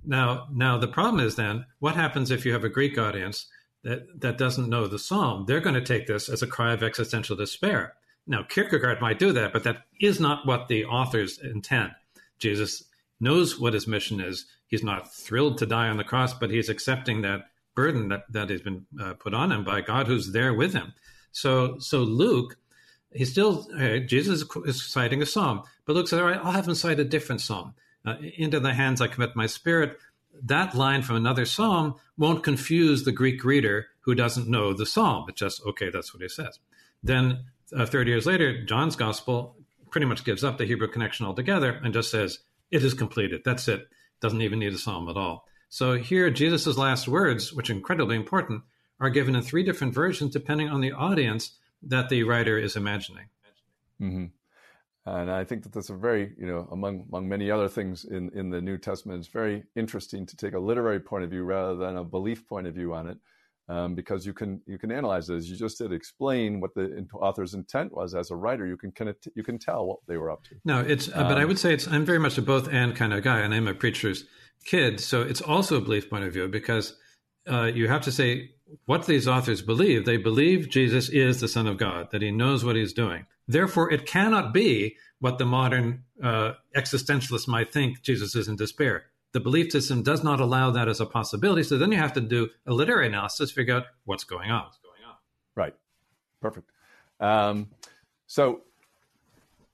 Now, now the problem is then, what happens if you have a Greek audience that, that doesn't know the psalm? They're going to take this as a cry of existential despair. Now, Kierkegaard might do that, but that is not what the authors intend. Jesus knows what his mission is. He's not thrilled to die on the cross, but he's accepting that burden that, that has been uh, put on him by God who's there with him. So, so Luke, he's still, uh, Jesus is citing a psalm, but Luke says, all right, I'll have him cite a different psalm. Uh, into the hands I commit my spirit. That line from another psalm won't confuse the Greek reader who doesn't know the psalm. It's just, okay, that's what he says. Then uh, 30 years later, John's gospel pretty much gives up the Hebrew connection altogether and just says, it is completed. That's it. Doesn't even need a psalm at all. So here, Jesus' last words, which are incredibly important, are given in three different versions depending on the audience that the writer is imagining. Mm-hmm. And I think that that's a very, you know, among among many other things in, in the New Testament, it's very interesting to take a literary point of view rather than a belief point of view on it um, because you can you can analyze it as you just did explain what the author's intent was as a writer you can kind of you can tell what they were up to no it's um, but i um, would say it's i'm very much a both and kind of guy and i'm a preacher's kid so it's also a belief point of view because uh, you have to say what these authors believe they believe jesus is the son of god that he knows what he's doing therefore it cannot be what the modern uh, existentialist might think jesus is in despair the belief system does not allow that as a possibility. So then you have to do a literary analysis, figure out what's going on. What's going on. Right. Perfect. Um, so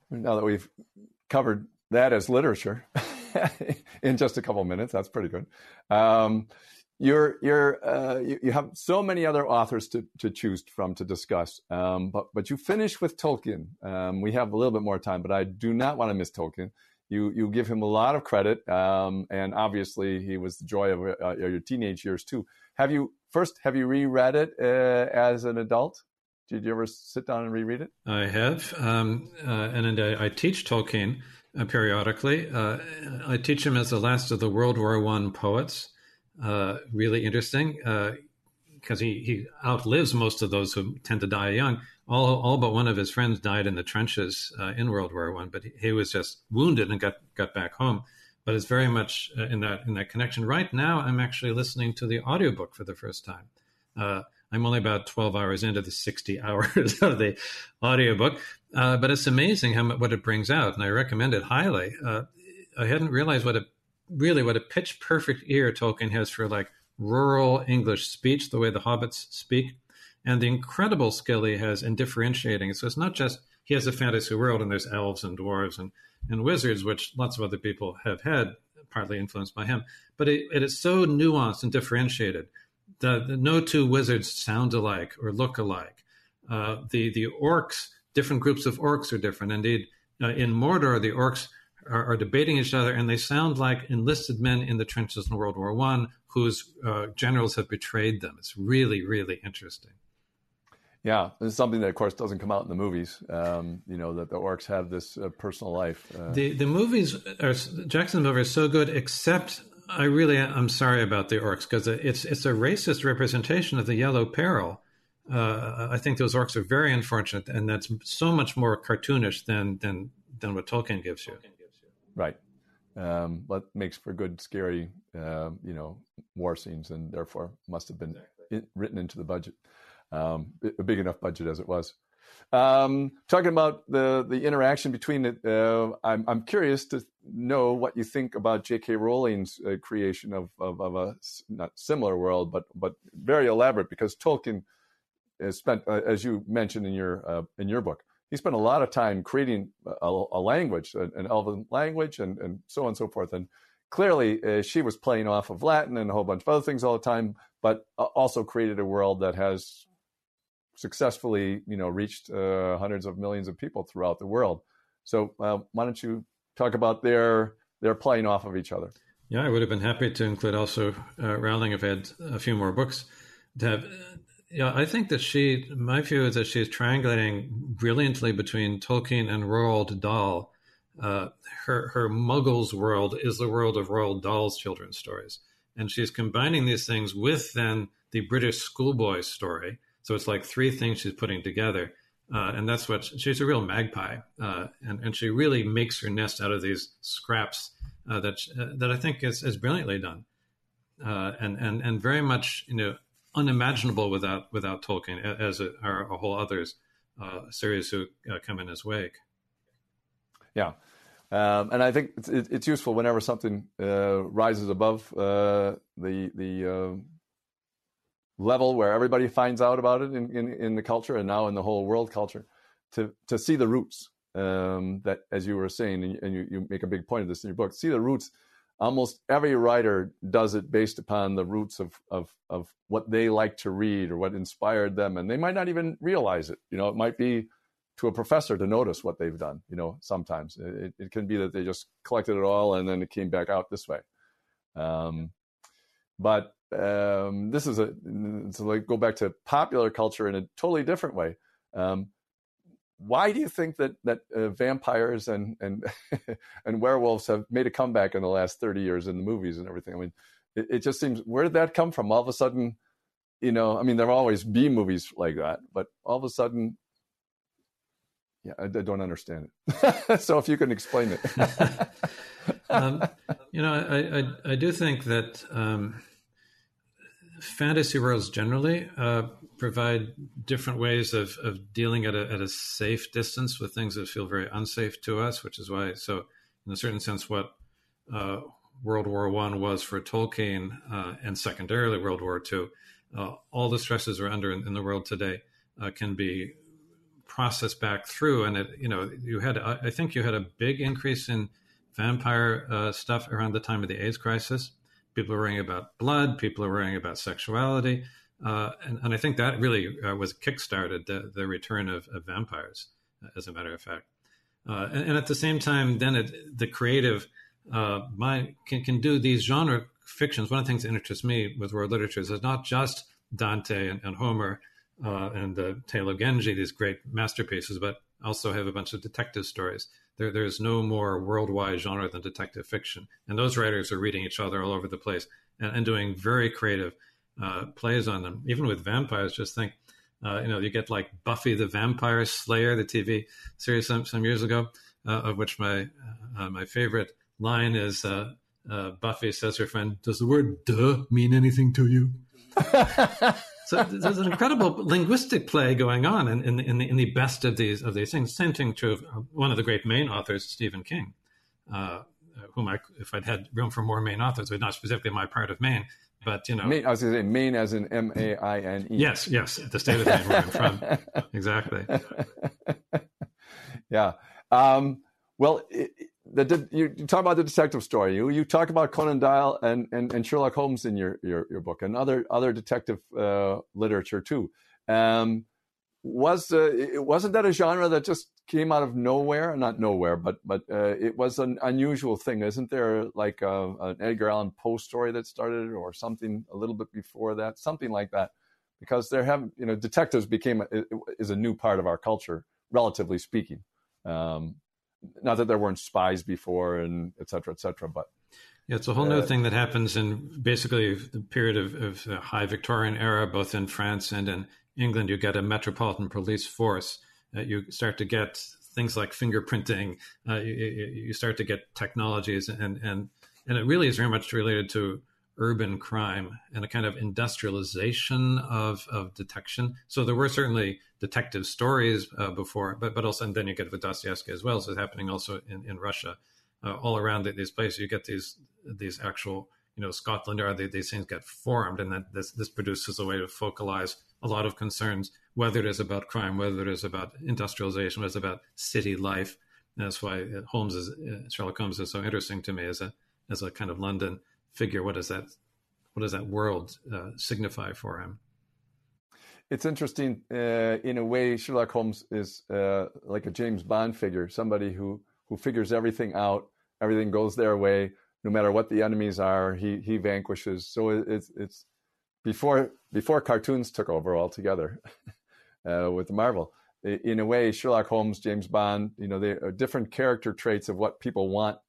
now that we've covered that as literature in just a couple minutes, that's pretty good. Um, you're, you're, uh, you, you, have so many other authors to, to choose from to discuss, um, but, but you finish with Tolkien. Um, we have a little bit more time, but I do not want to miss Tolkien you you give him a lot of credit, um, and obviously he was the joy of uh, your teenage years too. Have you first have you reread it uh, as an adult? Did you ever sit down and reread it? I have, um, uh, and I, I, teach Tolkien periodically. Uh, I teach him as the last of the World War One poets. Uh, really interesting because he, he outlives most of those who tend to die young all, all but one of his friends died in the trenches uh, in World War One, but he, he, was just wounded and got got back home. But it's very much uh, in that in that connection. Right now, I'm actually listening to the audiobook for the first time. Uh, I'm only about 12 hours into the 60 hours of the audiobook, uh, but it's amazing how what it brings out, and I recommend it highly. Uh, I hadn't realized what a really what a pitch perfect ear Tolkien has for like rural English speech, the way the hobbits speak and the incredible skill he has in differentiating. So it's not just he has a fantasy world and there's elves and dwarves and, and wizards, which lots of other people have had, partly influenced by him. But it, it is so nuanced and differentiated. The, the no two wizards sound alike or look alike. Uh, the the orcs, different groups of orcs are different. Indeed, uh, in Mordor, the orcs are, are, debating each other, and they sound like enlisted men in the trenches in World War One, whose uh, generals have betrayed them. It's really, really interesting. Yeah, this is something that, of course, doesn't come out in the movies. Um, you know that the orcs have this uh, personal life. Uh, the the movies are Jackson movie is so good, except I really I'm sorry about the orcs because it's it's a racist representation of the Yellow Peril. Uh, I think those orcs are very unfortunate, and that's so much more cartoonish than than than what Tolkien gives you. Right, um, but makes for good, scary, uh, you know, war scenes, and therefore must have been exactly. written into the budget um, a big enough budget as it was. Um, talking about the the interaction between it, uh, I'm I'm curious to know what you think about J.K. Rowling's uh, creation of, of, of a not similar world, but but very elaborate because Tolkien spent, uh, as you mentioned in your uh, in your book, he spent a lot of time creating a, a language, an elven language, and and so on and so forth, and clearly uh, she was playing off of Latin and a whole bunch of other things all the time, but uh, also created a world that has successfully, you know, reached uh, hundreds of millions of people throughout the world. So why don't you talk about their their playing off of each other? Yeah, I would have been happy to include also uh, Rowling. I've had a few more books to have. Yeah, I think that she. My view is that she's triangulating brilliantly between Tolkien and Roald Dahl. Uh, her her Muggles world is the world of Roald Dahl's children's stories, and she's combining these things with then the British schoolboy story so it's like three things she's putting together. Uh, and that's what she's a real magpie, uh, and and she really makes her nest out of these scraps uh, that uh, that I think is, is brilliantly done, uh, and and and very much you know unimaginable without without Tolkien, as are a whole others uh, series who come in his wake. Yeah, um, and I think it's, it's, useful whenever something rises above the the level where everybody finds out about it in, in, in the culture and now in the whole world culture to, to see the roots um, that, as you were saying, and, and you, you make a big point of this in your book, see the roots. Almost every writer does it based upon the roots of, of, of what they like to read or what inspired them. And they might not even realize it. You know, it might be to a professor to notice what they've done. You know, sometimes it, it can be that they just collected it all and then it came back out this way. Um, but um, this is a to like go back to popular culture in a totally different way. Um, why do you think that that uh, vampires and and and werewolves have made a comeback in the last thirty years in the movies and everything? I mean, it, it just seems where did that come from? All of a sudden, you know, I mean, there are always be movies like that, but all of a sudden, yeah, I, I don't understand it. so if you can explain it, um, you know, I, I, I do think that. Um, fantasy worlds generally uh, provide different ways of, of dealing at a, at a safe distance with things that feel very unsafe to us, which is why, so in a certain sense, what uh, World War One was for Tolkien, uh, and secondarily World War Two, uh, all the stresses we're under in, in the world today uh, can be processed back through. And it, you know, you had, I think, you had a big increase in vampire uh, stuff around the time of the AIDS crisis people are worrying about blood, people are worrying about sexuality. Uh, and, and, I think that really uh, was kickstarted the, the return of, of, vampires, as a matter of fact. Uh, and, and, at the same time, then it, the creative uh, mind can, can do these genre fictions. One of the things that interests me with world literature is it's not just Dante and, and Homer uh, and the Tale of Genji, these great masterpieces, but also have a bunch of detective stories. There, there's no more worldwide genre than detective fiction, and those writers are reading each other all over the place and, and doing very creative uh, plays on them. Even with vampires, just think, uh, you know, you get like Buffy the Vampire Slayer, the TV series some, some years ago, uh, of which my uh, my favorite line is uh, uh, Buffy says to her friend, "Does the word "duh" mean anything to you?" So there's an incredible linguistic play going on in, in, in, the, in the best of these of these things. Same thing true of uh, one of the great Maine authors, Stephen King, uh, whom I, if I'd had room for more Maine authors, but not specifically my part of Maine, but you know, Maine, I was going to say Maine as in M A I N E. Yes, yes, the state of Maine where I'm from. exactly. yeah. Um, well, it, the, you, you, talk about the detective story. You, you talk about Conan Doyle and, and, and Sherlock Holmes in your, your, your book and other other detective uh, literature too. Um, was uh, it wasn't that a genre that just came out of nowhere? Not nowhere, but but uh, it was an unusual thing, isn't there? Like a, uh, an Edgar Allan Poe story that started, or something a little bit before that, something like that. Because there have you know detectives became a, is a new part of our culture, relatively speaking. Um, not that there weren't spies before and et cetera, et cetera, but yeah, it's a whole new uh, thing that happens in basically the period of, of the high Victorian era, both in France and in England. You get a metropolitan police force. Uh, you start to get things like fingerprinting. Uh, you, you, start to get technologies, and and and it really is very much related to urban crime and a kind of industrialization of, of detection. So there were certainly detective stories uh, before, but but also and then you get with as well. So it's happening also in in Russia, uh, all around these places. You get these these actual you know Scotland or these things get formed, and that this this produces a way to focalize a lot of concerns, whether it is about crime, whether it is about industrialization, whether it's about city life. And that's why Holmes is uh, Sherlock Holmes is so interesting to me as a as a kind of London figure what does that what does that world uh, signify for him? It's interesting uh, in a way sherlock holmes is uh, like a james bond figure somebody who who figures everything out everything goes their way no matter what the enemies are he he vanquishes. So it's it's before before cartoons took over altogether uh, with marvel. In a way sherlock holmes james bond you know they are different character traits of what people want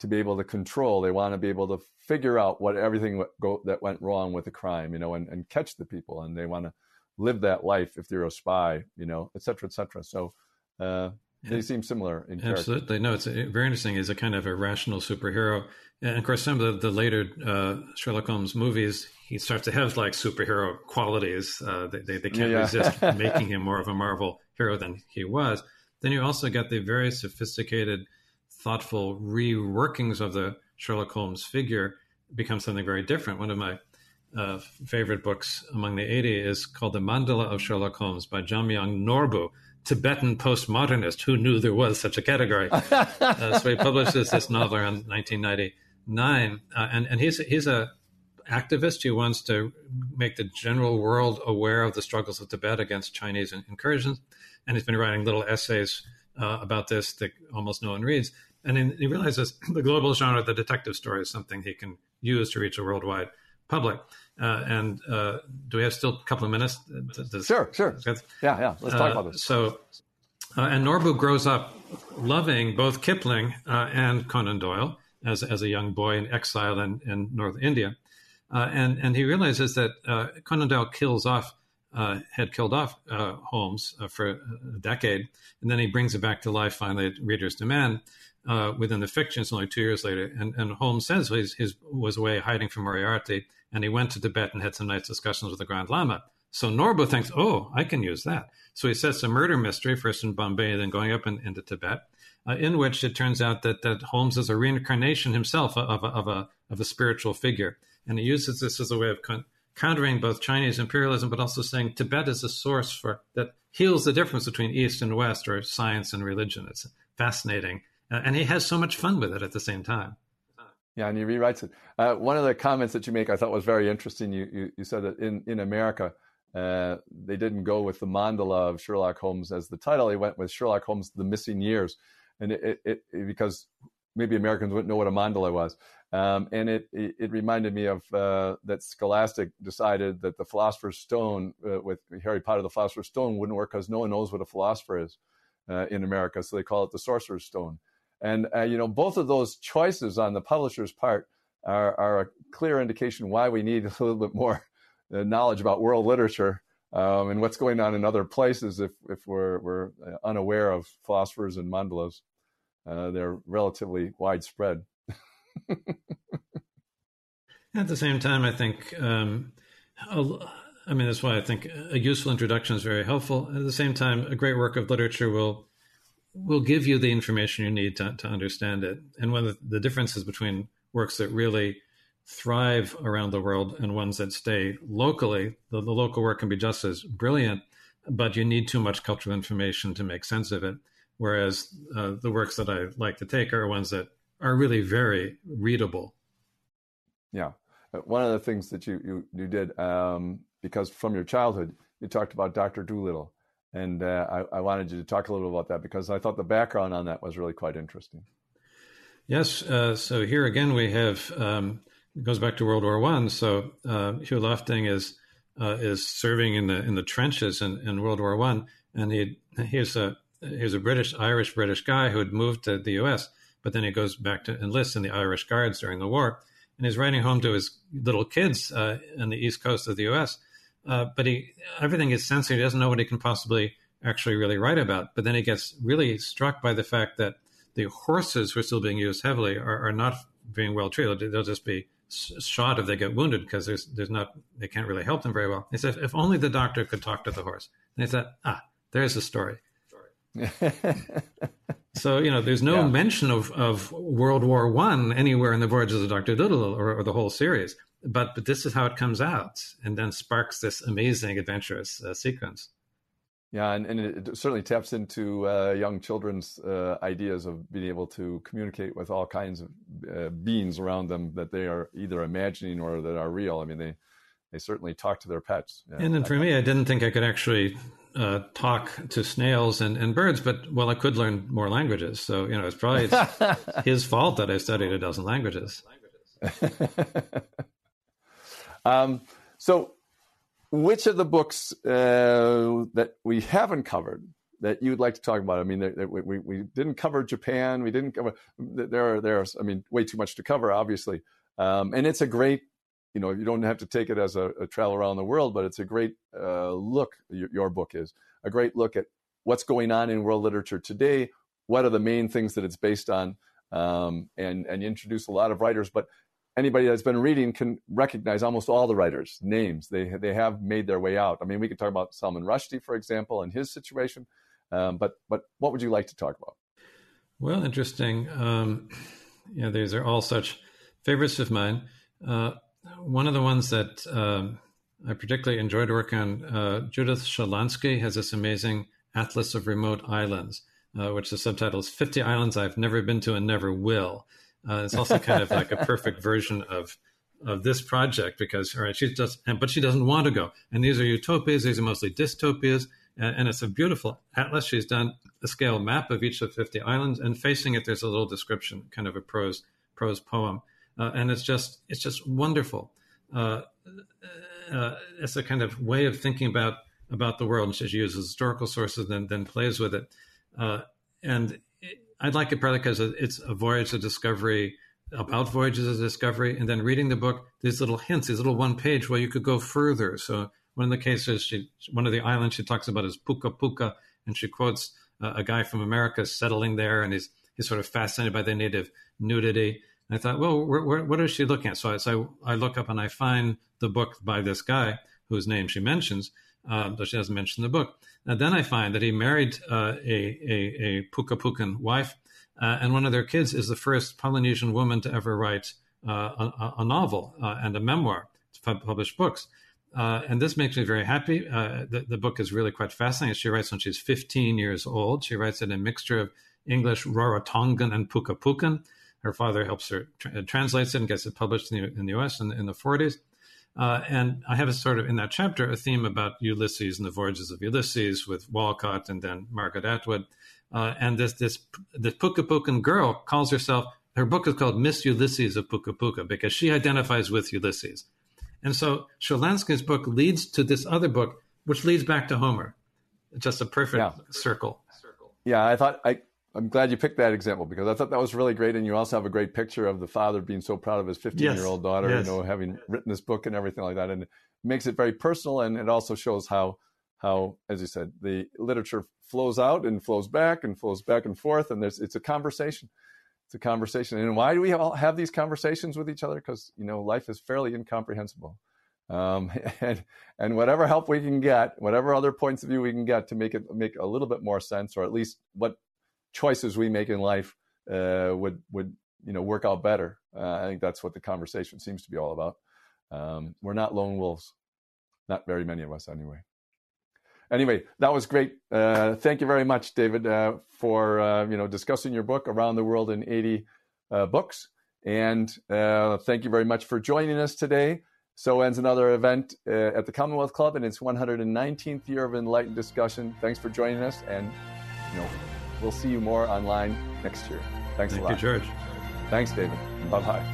to be able to control. They want to be able to figure out what everything go, that went wrong with the crime, you know, and, and catch the people. And they want to live that life if they're a spy, you know, et cetera, et cetera. So uh, they seem similar in character. Absolutely. No, it's very interesting. He's a kind of a rational superhero. And of course, some of the, the later uh, Sherlock Holmes movies, he starts to have like superhero qualities. Uh, they, they, they, can't yeah. resist making him more of a Marvel hero than he was. Then you also get the very sophisticated, thoughtful reworkings of the Sherlock Holmes figure become something very different. One of my uh, favorite books among the 80 is called The Mandala of Sherlock Holmes by Jamyang Norbu, Tibetan postmodernist who knew there was such a category. uh, so he publishes this novel around 1999, uh, and and he's he's a activist who wants to make the general world aware of the struggles of Tibet against Chinese incursions, and he's been writing little essays uh, about this that almost no one reads. And then he realizes the global genre, the detective story, is something he can use to reach a worldwide public. Uh, and uh, do we have still a couple of minutes? To, to, sure, sure. Yeah, yeah. Let's talk about this. So, uh, and Norbu grows up loving both Kipling uh, and Conan Doyle as, as a young boy in exile in, in North India. Uh, and, and he realizes that uh, Conan Doyle kills off, had killed off Holmes for a decade, and then he brings it back to life finally at reader's demand. Within the fiction, it's only two years later, and, and Holmes says he was away hiding from Moriarty, and he went to Tibet and had some nice discussions with the Grand Lama. So Norbu thinks, oh, I can use that. So he sets a murder mystery, first in Bombay, then going up in, into Tibet, uh, in which it turns out that, that Holmes is a reincarnation himself of a, of, a, of a spiritual figure. And he uses this as a way of con- countering both Chinese imperialism, but also saying Tibet is a source for that heals the difference between East and West or science and religion. It's fascinating. Uh, and he has so much fun with it at the same time. Yeah, and he rewrites it. Uh, one of the comments that you make I thought was very interesting. You you, you said that in in America uh, they didn't go with the mandala of Sherlock Holmes as the title. They went with Sherlock Holmes: The Missing Years, and it, it, it because maybe Americans wouldn't know what a mandala was. Um, and it, it, it reminded me of uh, that Scholastic decided that the Philosopher's Stone uh, with Harry Potter, the Philosopher's Stone wouldn't work because no one knows what a philosopher is uh, in America, so they call it the Sorcerer's Stone. And uh, you know, both of those choices on the publisher's part are, are, a clear indication why we need a little bit more uh, knowledge about world literature um, and what's going on in other places if, if we're, we're uh, unaware of philosophers and mandalas. Uh, they're relatively widespread. At the same time, I think, um, I mean, that's why I think a useful introduction is very helpful. At the same time, a great work of literature will will give you the information you need to, to understand it. And one of the differences between works that really thrive around the world and ones that stay locally, the, the local work can be just as brilliant, but you need too much cultural information to make sense of it. Whereas uh, the works that I like to take are ones that are really very readable. Yeah. Uh, one of the things that you, you, you did, um, because from your childhood, you talked about Dr. Dolittle. And uh, I, I, wanted you to talk a little about that because I thought the background on that was really quite interesting. Yes. Uh, so here again, we have um, it goes back to World War One. So uh, Hugh Lofting is uh, is serving in the in the trenches in, in World War One, and he he's a he's a British Irish British guy who had moved to the U.S. But then he goes back to enlist in the Irish Guards during the war, and he's writing home to his little kids uh, in the east coast of the U.S uh, but he everything is censored. He doesn't know what he can possibly actually really write about. But then he gets really struck by the fact that the horses who are still being used heavily are, are not being well treated. They'll just be shot if they get wounded because there's there's not they can't really help them very well. He said if only the doctor could talk to the horse. And he said, ah, there's the story. so you know, there's no yeah. mention of, of World War One anywhere in the Voyages of Doctor Dolittle or, or the whole series but but this is how it comes out, and then sparks this amazing adventurous uh, sequence. Yeah, and, and it certainly taps into uh, young children's uh, ideas of being able to communicate with all kinds of uh, beings around them that they are either imagining or that are real. I mean, they they certainly talk to their pets. Yeah. And then for me, I didn't think I could actually uh, talk to snails and, and birds, but well, I could learn more languages. So you know, it's probably his fault that I studied a dozen languages. Um, so, which of the books uh, that we haven't covered that you'd like to talk about? I mean, we, we didn't cover Japan. We didn't cover there. Are, there's, I mean, way too much to cover, obviously. Um, and it's a great, you know, you don't have to take it as a, a travel around the world, but it's a great uh, look. Your, your, book is a great look at what's going on in world literature today. What are the main things that it's based on? Um, and and you introduce a lot of writers, but anybody that's been reading can recognize almost all the writers' names. They they have made their way out. I mean, we could talk about Salman Rushdie, for example, and his situation. Um, but but what would you like to talk about? Well, interesting. Um, yeah, these are all such favorites of mine. Uh, one of the ones that um, I particularly enjoyed working on, uh, Judith Schalansky has this amazing Atlas of Remote Islands, uh, which the subtitle is 50 Islands I've Never Been to and Never Will. Uh, it's also kind of like a perfect version of of this project because all right, she just but she doesn't want to go. And these are utopias; these are mostly dystopias, and, and, it's a beautiful atlas. She's done a scale map of each of fifty islands, and facing it, there's a little description, kind of a prose prose poem, uh, and it's just it's just wonderful. Uh, uh, it's a kind of way of thinking about about the world. And she uses historical sources, then then plays with it, uh, and I like it partly because it's a voyage of discovery about voyages of discovery, and then reading the book, these little hints, these little one page where you could go further. So one of the cases, she one of the islands she talks about is Puka Puka, and she quotes uh, a guy from America settling there, and he's he's sort of fascinated by the native nudity. And I thought, well, where, where, what is she looking at? So I, so I look up and I find the book by this guy whose name she mentions, uh, though she doesn't mention the book. And then I find that he married uh, a, a, a Puka Pukan wife, uh, and one of their kids is the first Polynesian woman to ever write uh, a, a, novel uh, and a memoir to publish books. Uh, and this makes me very happy. The, the, book is really quite fascinating. She writes when she's 15 years old. She writes in a mixture of English, Rarotongan, and Pukapukan. Her father helps her tra- translates it and gets it published in the, in the U.S. in, in the 40s. Uh, and I have a sort of in that chapter a theme about Ulysses and the voyages of Ulysses with Walcott and then Margaret Atwood. Uh, and this this this Pukapukan girl calls herself her book is called Miss Ulysses of Puka Puka because she identifies with Ulysses. And so Schalansky's book leads to this other book, which leads back to Homer. Just a perfect yeah. circle. Yeah, I thought I I'm glad you picked that example because I thought that was really great. And you also have a great picture of the father being so proud of his 15 yes. year old daughter, yes. you know, having written this book and everything like that. And it makes it very personal. And it also shows how, how, as you said, the literature flows out and flows back and flows back and forth. And there's, it's a conversation. It's a conversation. And why do we all have these conversations with each other? Because, you know, life is fairly incomprehensible. Um, and, and whatever help we can get, whatever other points of view we can get to make it make a little bit more sense, or at least what choices we make in life uh, would would you know work out better. Uh, I think that's what the conversation seems to be all about. Um, we're not lone wolves, not very many of us anyway. Anyway, that was great. Uh, thank you very much, David, uh, for uh, you know discussing your book around the world in 80 uh, books, and thank you very much for joining us today. So ends another event at the Commonwealth Club in its 119th year of enlightened discussion. Thanks for joining us, and you know We'll see you more online next year. Thanks Thank a lot. Thank you, George. Thanks, David. Bye bye.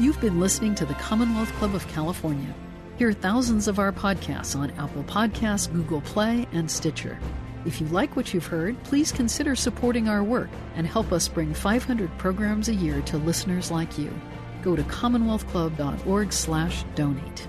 You've been listening to the Commonwealth Club of California. Hear thousands of our podcasts on Apple Podcasts, Google Play, and Stitcher. If you like what you've heard, please consider supporting our work and help us bring 500 programs a year to listeners like you. Go to commonwealthclub.org/donate.